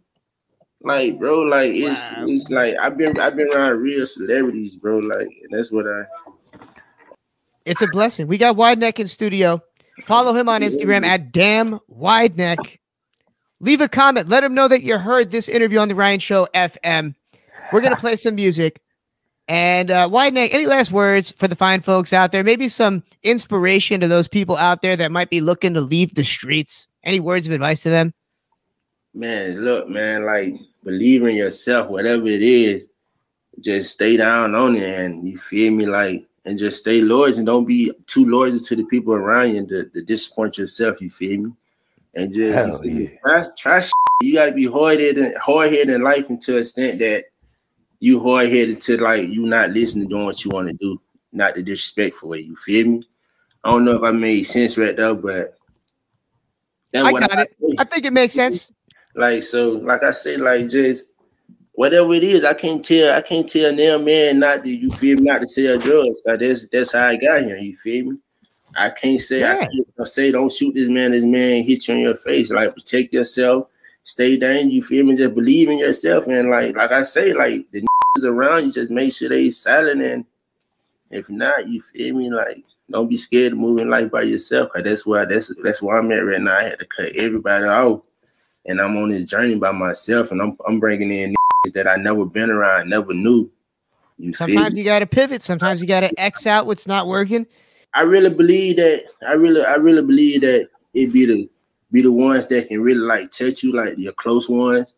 Like, bro, like it's Wow. it's like I've been I've been around real celebrities, bro. Like, and that's what I It's a blessing. We got Wide Neck in studio. Follow him on Instagram at damn wide neck. Leave a comment. Let him know that you heard this interview on the Ryan Show FM. We're gonna play some music. And uh, wide neck. Any last words for the fine folks out there? Maybe some inspiration to those people out there that might be looking to leave the streets. Any words of advice to them? man, look, man, like believe in yourself, whatever it is, just stay down on it and you feel me, like and just stay loyal and don't be too loyal to the people around you to, to disappoint yourself, you feel me? And just you Hell feel me? yeah. try, try shit. you gotta be hard headed hard headed in life until the extent that you hard headed to like you not listening doing what you want to do, not the disrespectful way, you feel me? I don't know if I made sense right there, but that's I what got it. say. I think it makes sense. Like so, like I said, like just whatever it is, I can't tell. I can't tell them man not to you feel me, not to sell drugs. Like that's that's how I got here. You feel me? I can't say I Yeah. can't say don't shoot this man. This man hit you in your face. Like protect yourself. Stay down. You feel me? Just believe in yourself. And like like I say, like the niggas around you, just make sure they silent. And if not, you feel me? Like don't be scared to move in life by yourself. Cause that's why that's that's where I'm at right now. I had to cut everybody off and I'm on this journey by myself, and I'm I'm bringing in that I never been around, never knew. You Sometimes me? you got to pivot. Sometimes you got to X out what's not working. I really believe that. I really, I really believe that it be the be the ones that can really like touch you, like your close ones,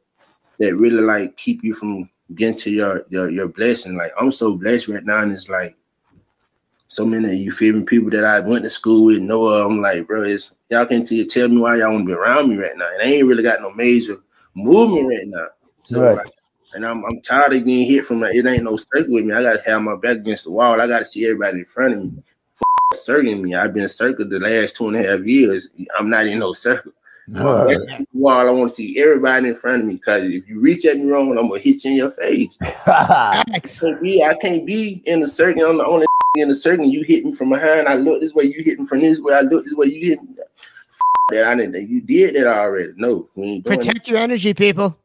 that really like keep you from getting to your your your blessing. Like I'm so blessed right now, and it's like so many of you feel me people that I went to school with know. of, I'm like, bro, it's y'all can t- tell me why y'all want to be around me right now, and I ain't really got no major movement right now. So Right. like, and I'm I'm tired of being hit from like it ain't no circle with me. I gotta have my back against the wall. I gotta see everybody in front of me. F- circling me. I've been circled the last two and a half years. I'm not in no circle. All right. Wall, I want to see everybody in front of me because if you reach at me wrong, I'm gonna hit you in your face. <laughs> Facts. can't be, I can't be in the circle. I'm the only <laughs> in the circle. You hit me from behind. I look this way. You hit me from this way. I look this way. You hit me. F- <laughs> that I didn't. You did that already. No, we ain't doing Protect your energy, people.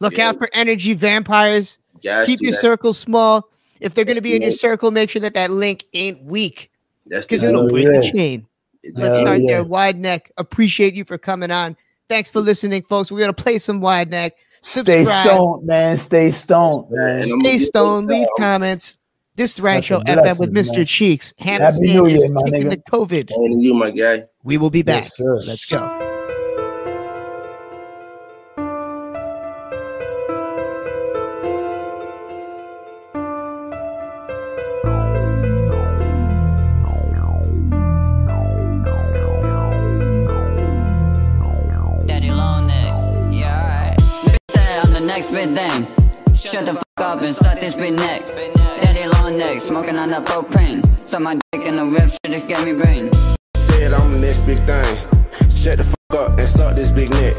Look Yeah. out for energy vampires. it. Keep your that. circle small. If they're going to be in your circle, make sure that that link ain't weak That's because it'll Hell break the chain. Let's Hell start yeah. there. Wide neck. Appreciate you for coming on. Thanks for listening, folks. We're going to play some wide neck. Stay Subscribe. stoned, man. Stay stoned, man. Stay stoned. Leave out. comments. This is the Ryan That's Show FM with Mr. man. Cheeks. Hannah Happy New is Year, my kicking nigga. the COVID. And you, my guy. We will be back. Yes. Let's go. Next big thing. Shut the fuck up and suck this big neck. Daddy long neck, smoking on that propane. Suck my dick in the whip, shit just get me brain. Said I'm the next big thing. Shut the fuck up and suck this big neck.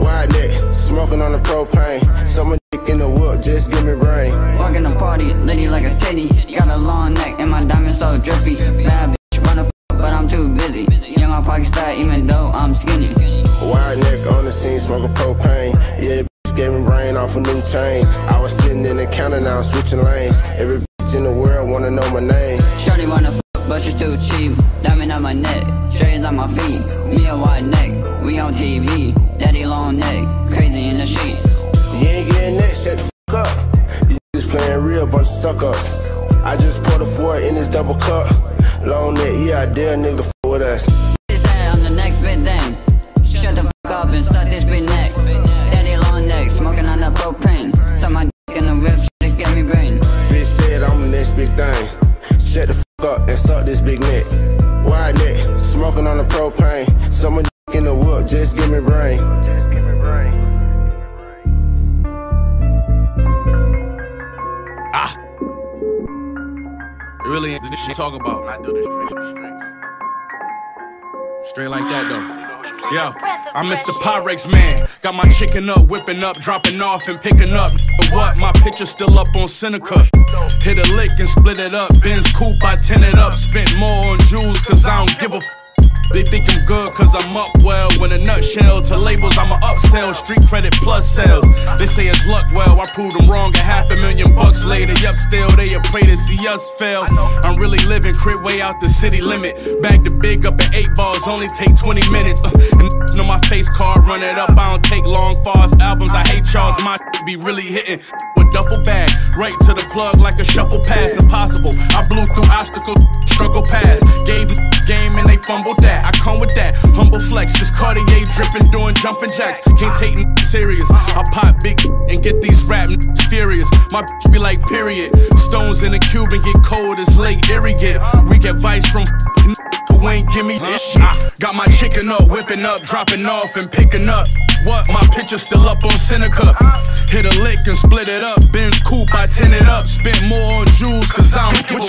Wide neck, smoking on the propane. Someone dick in the whip, just give me brain. Walking the party, litty like a titty. Got a long neck and my diamond so drippy. Bad bitch, wanna fuck, but I'm too busy. Young on pocket style, even though I'm skinny. Wide neck on the scene, smoking propane. Yeah, gave me brain off a new chain. I was sitting in the counter, now I'm switching lanes. Every bitch in the world wanna know my name. Shorty wanna fuck, but she's too cheap. Diamond on my neck, chains on my feet. Me a wide neck, we on TV. Daddy long neck, crazy in the sheets. You ain't getting that, shut the fuck up. You just playing real bunch of suck ups. I just poured a four in this double cup. Long neck, yeah, I dare nigga to fuck with us. Bitch said I'm the next big thing. Shut the up and suck this big neck. On the propane. Suck my dick in the rip, shit just get me brain. Bitch said I'm the next big thing. Shut the fuck up and suck this big neck. Wide neck, smoking on the propane. Someone in the wood, just give me brain. Just give me brain. Ah. It really ain't this shit talk about. I do this shit in. Straight like that though. Yo, I'm Mr. Pyrex man. Got my chicken up, whipping up, dropping off and picking up. But what? My picture still up on Seneca. Hit a lick and split it up. Ben's coupe, I tin it up. Spent more on jewels, cause I don't give a f. They think I'm good cause I'm up well. When a nutshell to labels, I'm a upsell. Street credit plus sales. They say it's luck well. I proved them wrong. A half a million bucks later. Yup, still they a pray to see us fail. I'm really living crib way out the city limit. Bag the big up at eight balls. Only take 20 minutes. Uh, and <laughs> know my face card. Run it up. I don't take long fast albums. I hate Charles. My <laughs> be really hitting <laughs> with duffel bag. Right to the plug like a shuffle pass. Impossible. I blew through obstacles. Struggle past. Gave game and they fumbled that. I come with that humble flex, just Cartier dripping, doing jumping jacks. Can't take n- serious. I pop big and get these rap n- furious. My bitch be like, period. Stones in the cube and get cold as Lake get. We get vice from f***ing who ain't give me this shit. Got my chicken up, whipping up, dropping off and picking up. What? My picture still up on Seneca. Hit a lick and split it up. Benz coupe, I tin it up. Spent more on jewels, cause I don't give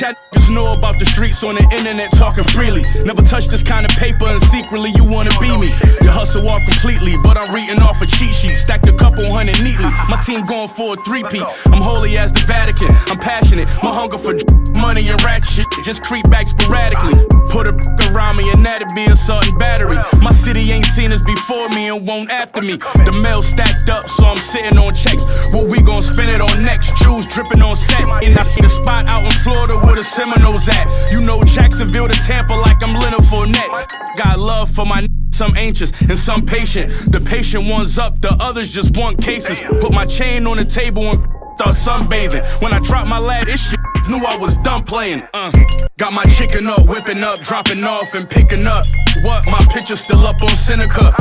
know about the streets on the internet talking freely. Never touch this kind of paper and secretly you wanna be me. You hustle off completely, but I'm reading off a cheat sheet. Stacked a couple hundred neatly. My team going for a three-peat. I'm holy as the Vatican. I'm passionate. My hunger for money and rat shit just creep back sporadically. Put a around me and that'd be assault and battery. My city ain't seen us before me and won't after me. The mail stacked up, so I'm sitting on checks. What we gon' spend it on next? Jewels dripping on set. And I see the spot out in Florida with a the At. You know Jacksonville to Tampa like I'm Leonard Fournette. Got love for my some anxious and some patient. The patient ones up, the others just want cases. Put my chain on the table and start sunbathing. When I dropped my lad, this shit knew I was done playing. Uh, got my chicken up, whipping up, dropping off and picking up. What? My picture still up on Seneca.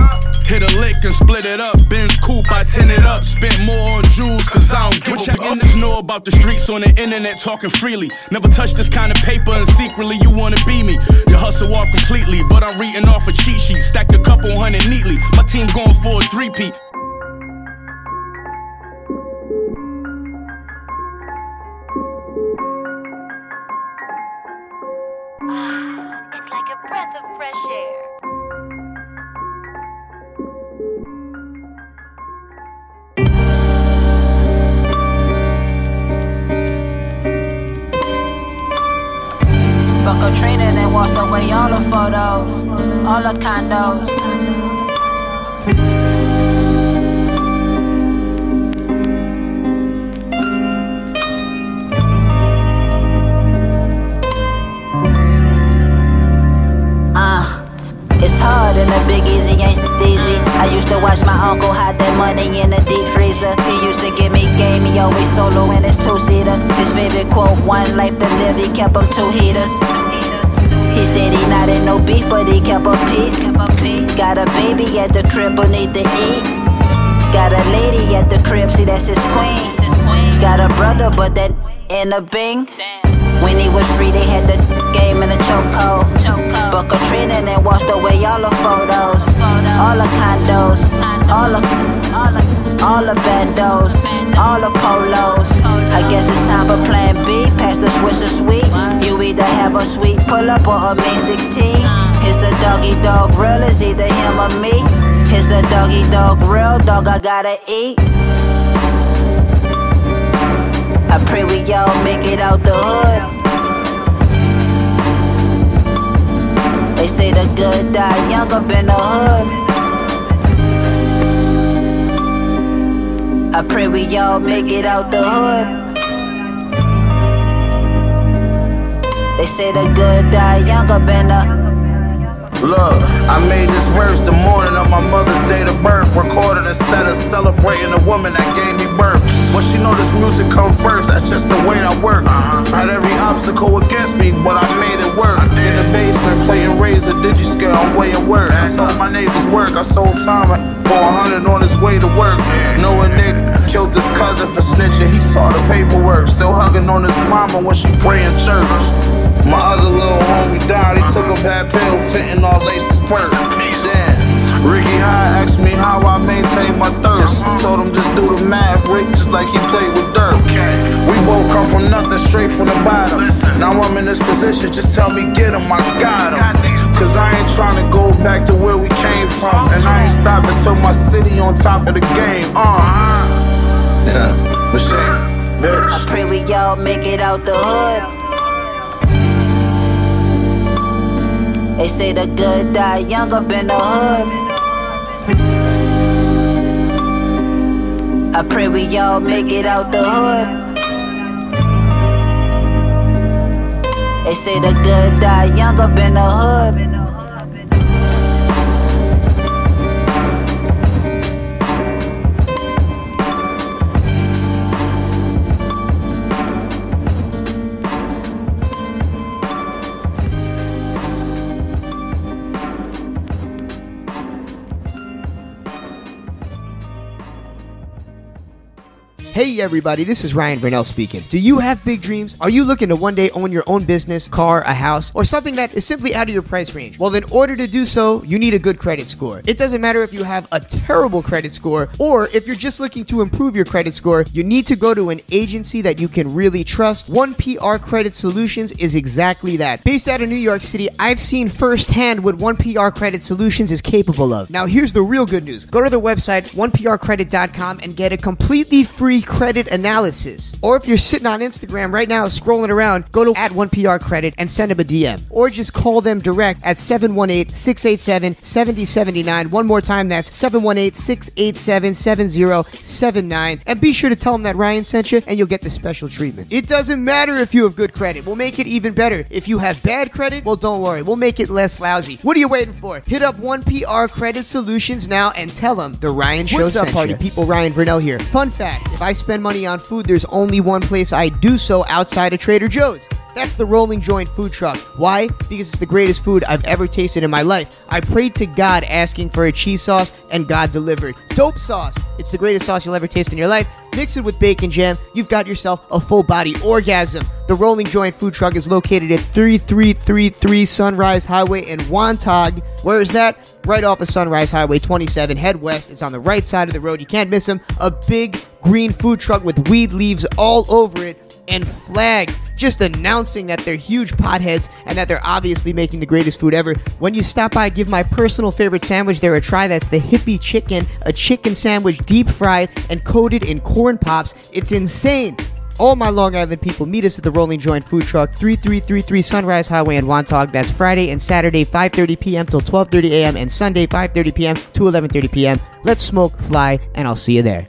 Hit a lick and split it up. Benz coupe, I tin it up. Spent more on jewels, cause I don't give what a fuck. niggas know about the streets on the internet talking freely. Never touch this kind of paper and secretly you wanna be me. You hustle off completely, but I'm reading off a cheat sheet. Stacked a couple hundred neatly. My team going for a three-peat. <gasps> It's like a breath of fresh air. Fuck Katrina and washed away all the photos, all the condos. Big easy ain't easy. I used to watch my uncle hide that money in the deep freezer. He used to give me game, he always solo in his two seater. His favorite quote, one life to live, he kept him two heaters. He said he not in no beef, but he kept a peace. Got a baby at the crib who need to eat. Got a lady at the crib, see that's his queen. Got a brother, but that in a bing. When he was free, they had the game in a chokehold. But Katrina then washed away all the photos, all the condos, all the, all the, bandos, all the polos. I guess it's time for Plan B. Pass the Swisher Sweet. You either have a sweet pull up or a main 16. It's a doggy dog real. it's either him or me. It's a doggy dog real. dog I gotta eat. I pray we all make it out the hood. They say the good die young up in the hood. I pray we all make it out the hood. They say the good die young up in the Look, I made this verse the morning of my mother's date of birth. Recorded instead of celebrating the woman that gave me birth. But she know this music come first, that's just the way I work. Had every obstacle against me, but I made it work. In the basement, playing razor, digi scale, I'm way of work. So my neighbor's work. I sold time for a hundred on his way to work. Knowing Nick killed his cousin for snitching. He saw the paperwork. Still hugging on his mama when she pray in church. My other little homie died. He took a bad pill, fitting all laces perk. Damn. Ricky High asked me how I maintain my thirst. Told him just do the math, Rick, just like he played with dirt. We both come from nothing, straight from the bottom. Now I'm in this position, just tell me get him, I got him. Cause I ain't trying to go back to where we came from. And I ain't stopping till my city on top of the game. Uh. Yeah, machine, bitch. I pray we all make it out the hood. They say the good die young up in the hood. I pray we all make it out the hood. They say the good die young up in the hood. Hey everybody, this is Ryan Burnell speaking. Do you have big dreams? Are you looking to one day own your own business, car, a house, or something that is simply out of your price range? Well, in order to do so, you need a good credit score. It doesn't matter if you have a terrible credit score or if you're just looking to improve your credit score, you need to go to an agency that you can really trust. 1PR Credit Solutions is exactly that. Based out of New York City, I've seen firsthand what 1PR Credit Solutions is capable of. Now, here's the real good news. Go to their website, 1prcredit.com, and get a completely free credit analysis. Or if you're sitting on Instagram right now scrolling around, go to at 1PR Credit and send them a DM. Or just call them direct at 718 687 7079. One more time, that's 718 687 7079. And be sure to tell them that Ryan sent you and you'll get the special treatment. It doesn't matter if you have good credit, we'll make it even better. If you have bad credit, well, don't worry, we'll make it less lousy. What are you waiting for? Hit up 1PR Credit Solutions now and tell them the Ryan Show What's up, party people? Ryan Vernell here. Fun fact if I spend money on food, there's only one place I do so outside of Trader Joe's. That's the Rolling Joint food truck. Why? Because it's the greatest food I've ever tasted in my life. I prayed to God asking for a cheese sauce, and God delivered. Dope sauce. It's the greatest sauce you'll ever taste in your life. Mix it with bacon jam. You've got yourself a full body orgasm. The Rolling Joint food truck is located at 3333 Sunrise Highway in Wantagh. Where is that? Right off of Sunrise Highway 27. Head west. It's on the right side of the road. You can't miss them. A big green food truck with weed leaves all over it and flags just announcing that they're huge potheads and that they're obviously making the greatest food ever. When you stop by, give my personal favorite sandwich there a try. That's the hippie chicken, a chicken sandwich deep fried and coated in corn pops. It's insane. All my Long Island people meet us at the Rolling Joint Food Truck, 3333 Sunrise Highway in Wantagh. That's Friday and Saturday, 5:30 p.m. till 12:30 a.m. and Sunday, 5:30 p.m. to 11:30 p.m. Let's smoke, fly, and I'll see you there.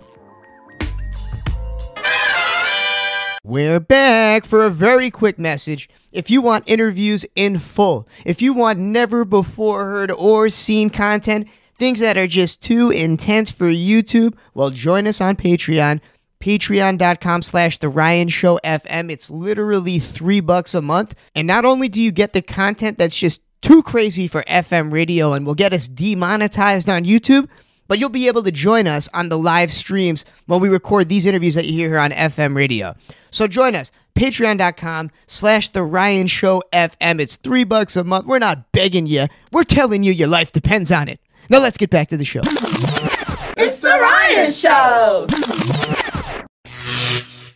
We're back for a very quick message. If you want interviews in full, if you want never before heard or seen content, things that are just too intense for YouTube, well, join us on Patreon. Patreon.com slash The Ryan Show FM. It's literally three bucks a month. And not only do you get the content that's just too crazy for FM radio and will get us demonetized on YouTube, but you'll be able to join us on the live streams when we record these interviews that you hear here on FM radio. So join us, patreon.com slash the Ryan Show FM. It's three bucks a month. We're not begging you. We're telling you your life depends on it. Now let's get back to the show. It's the Ryan Show.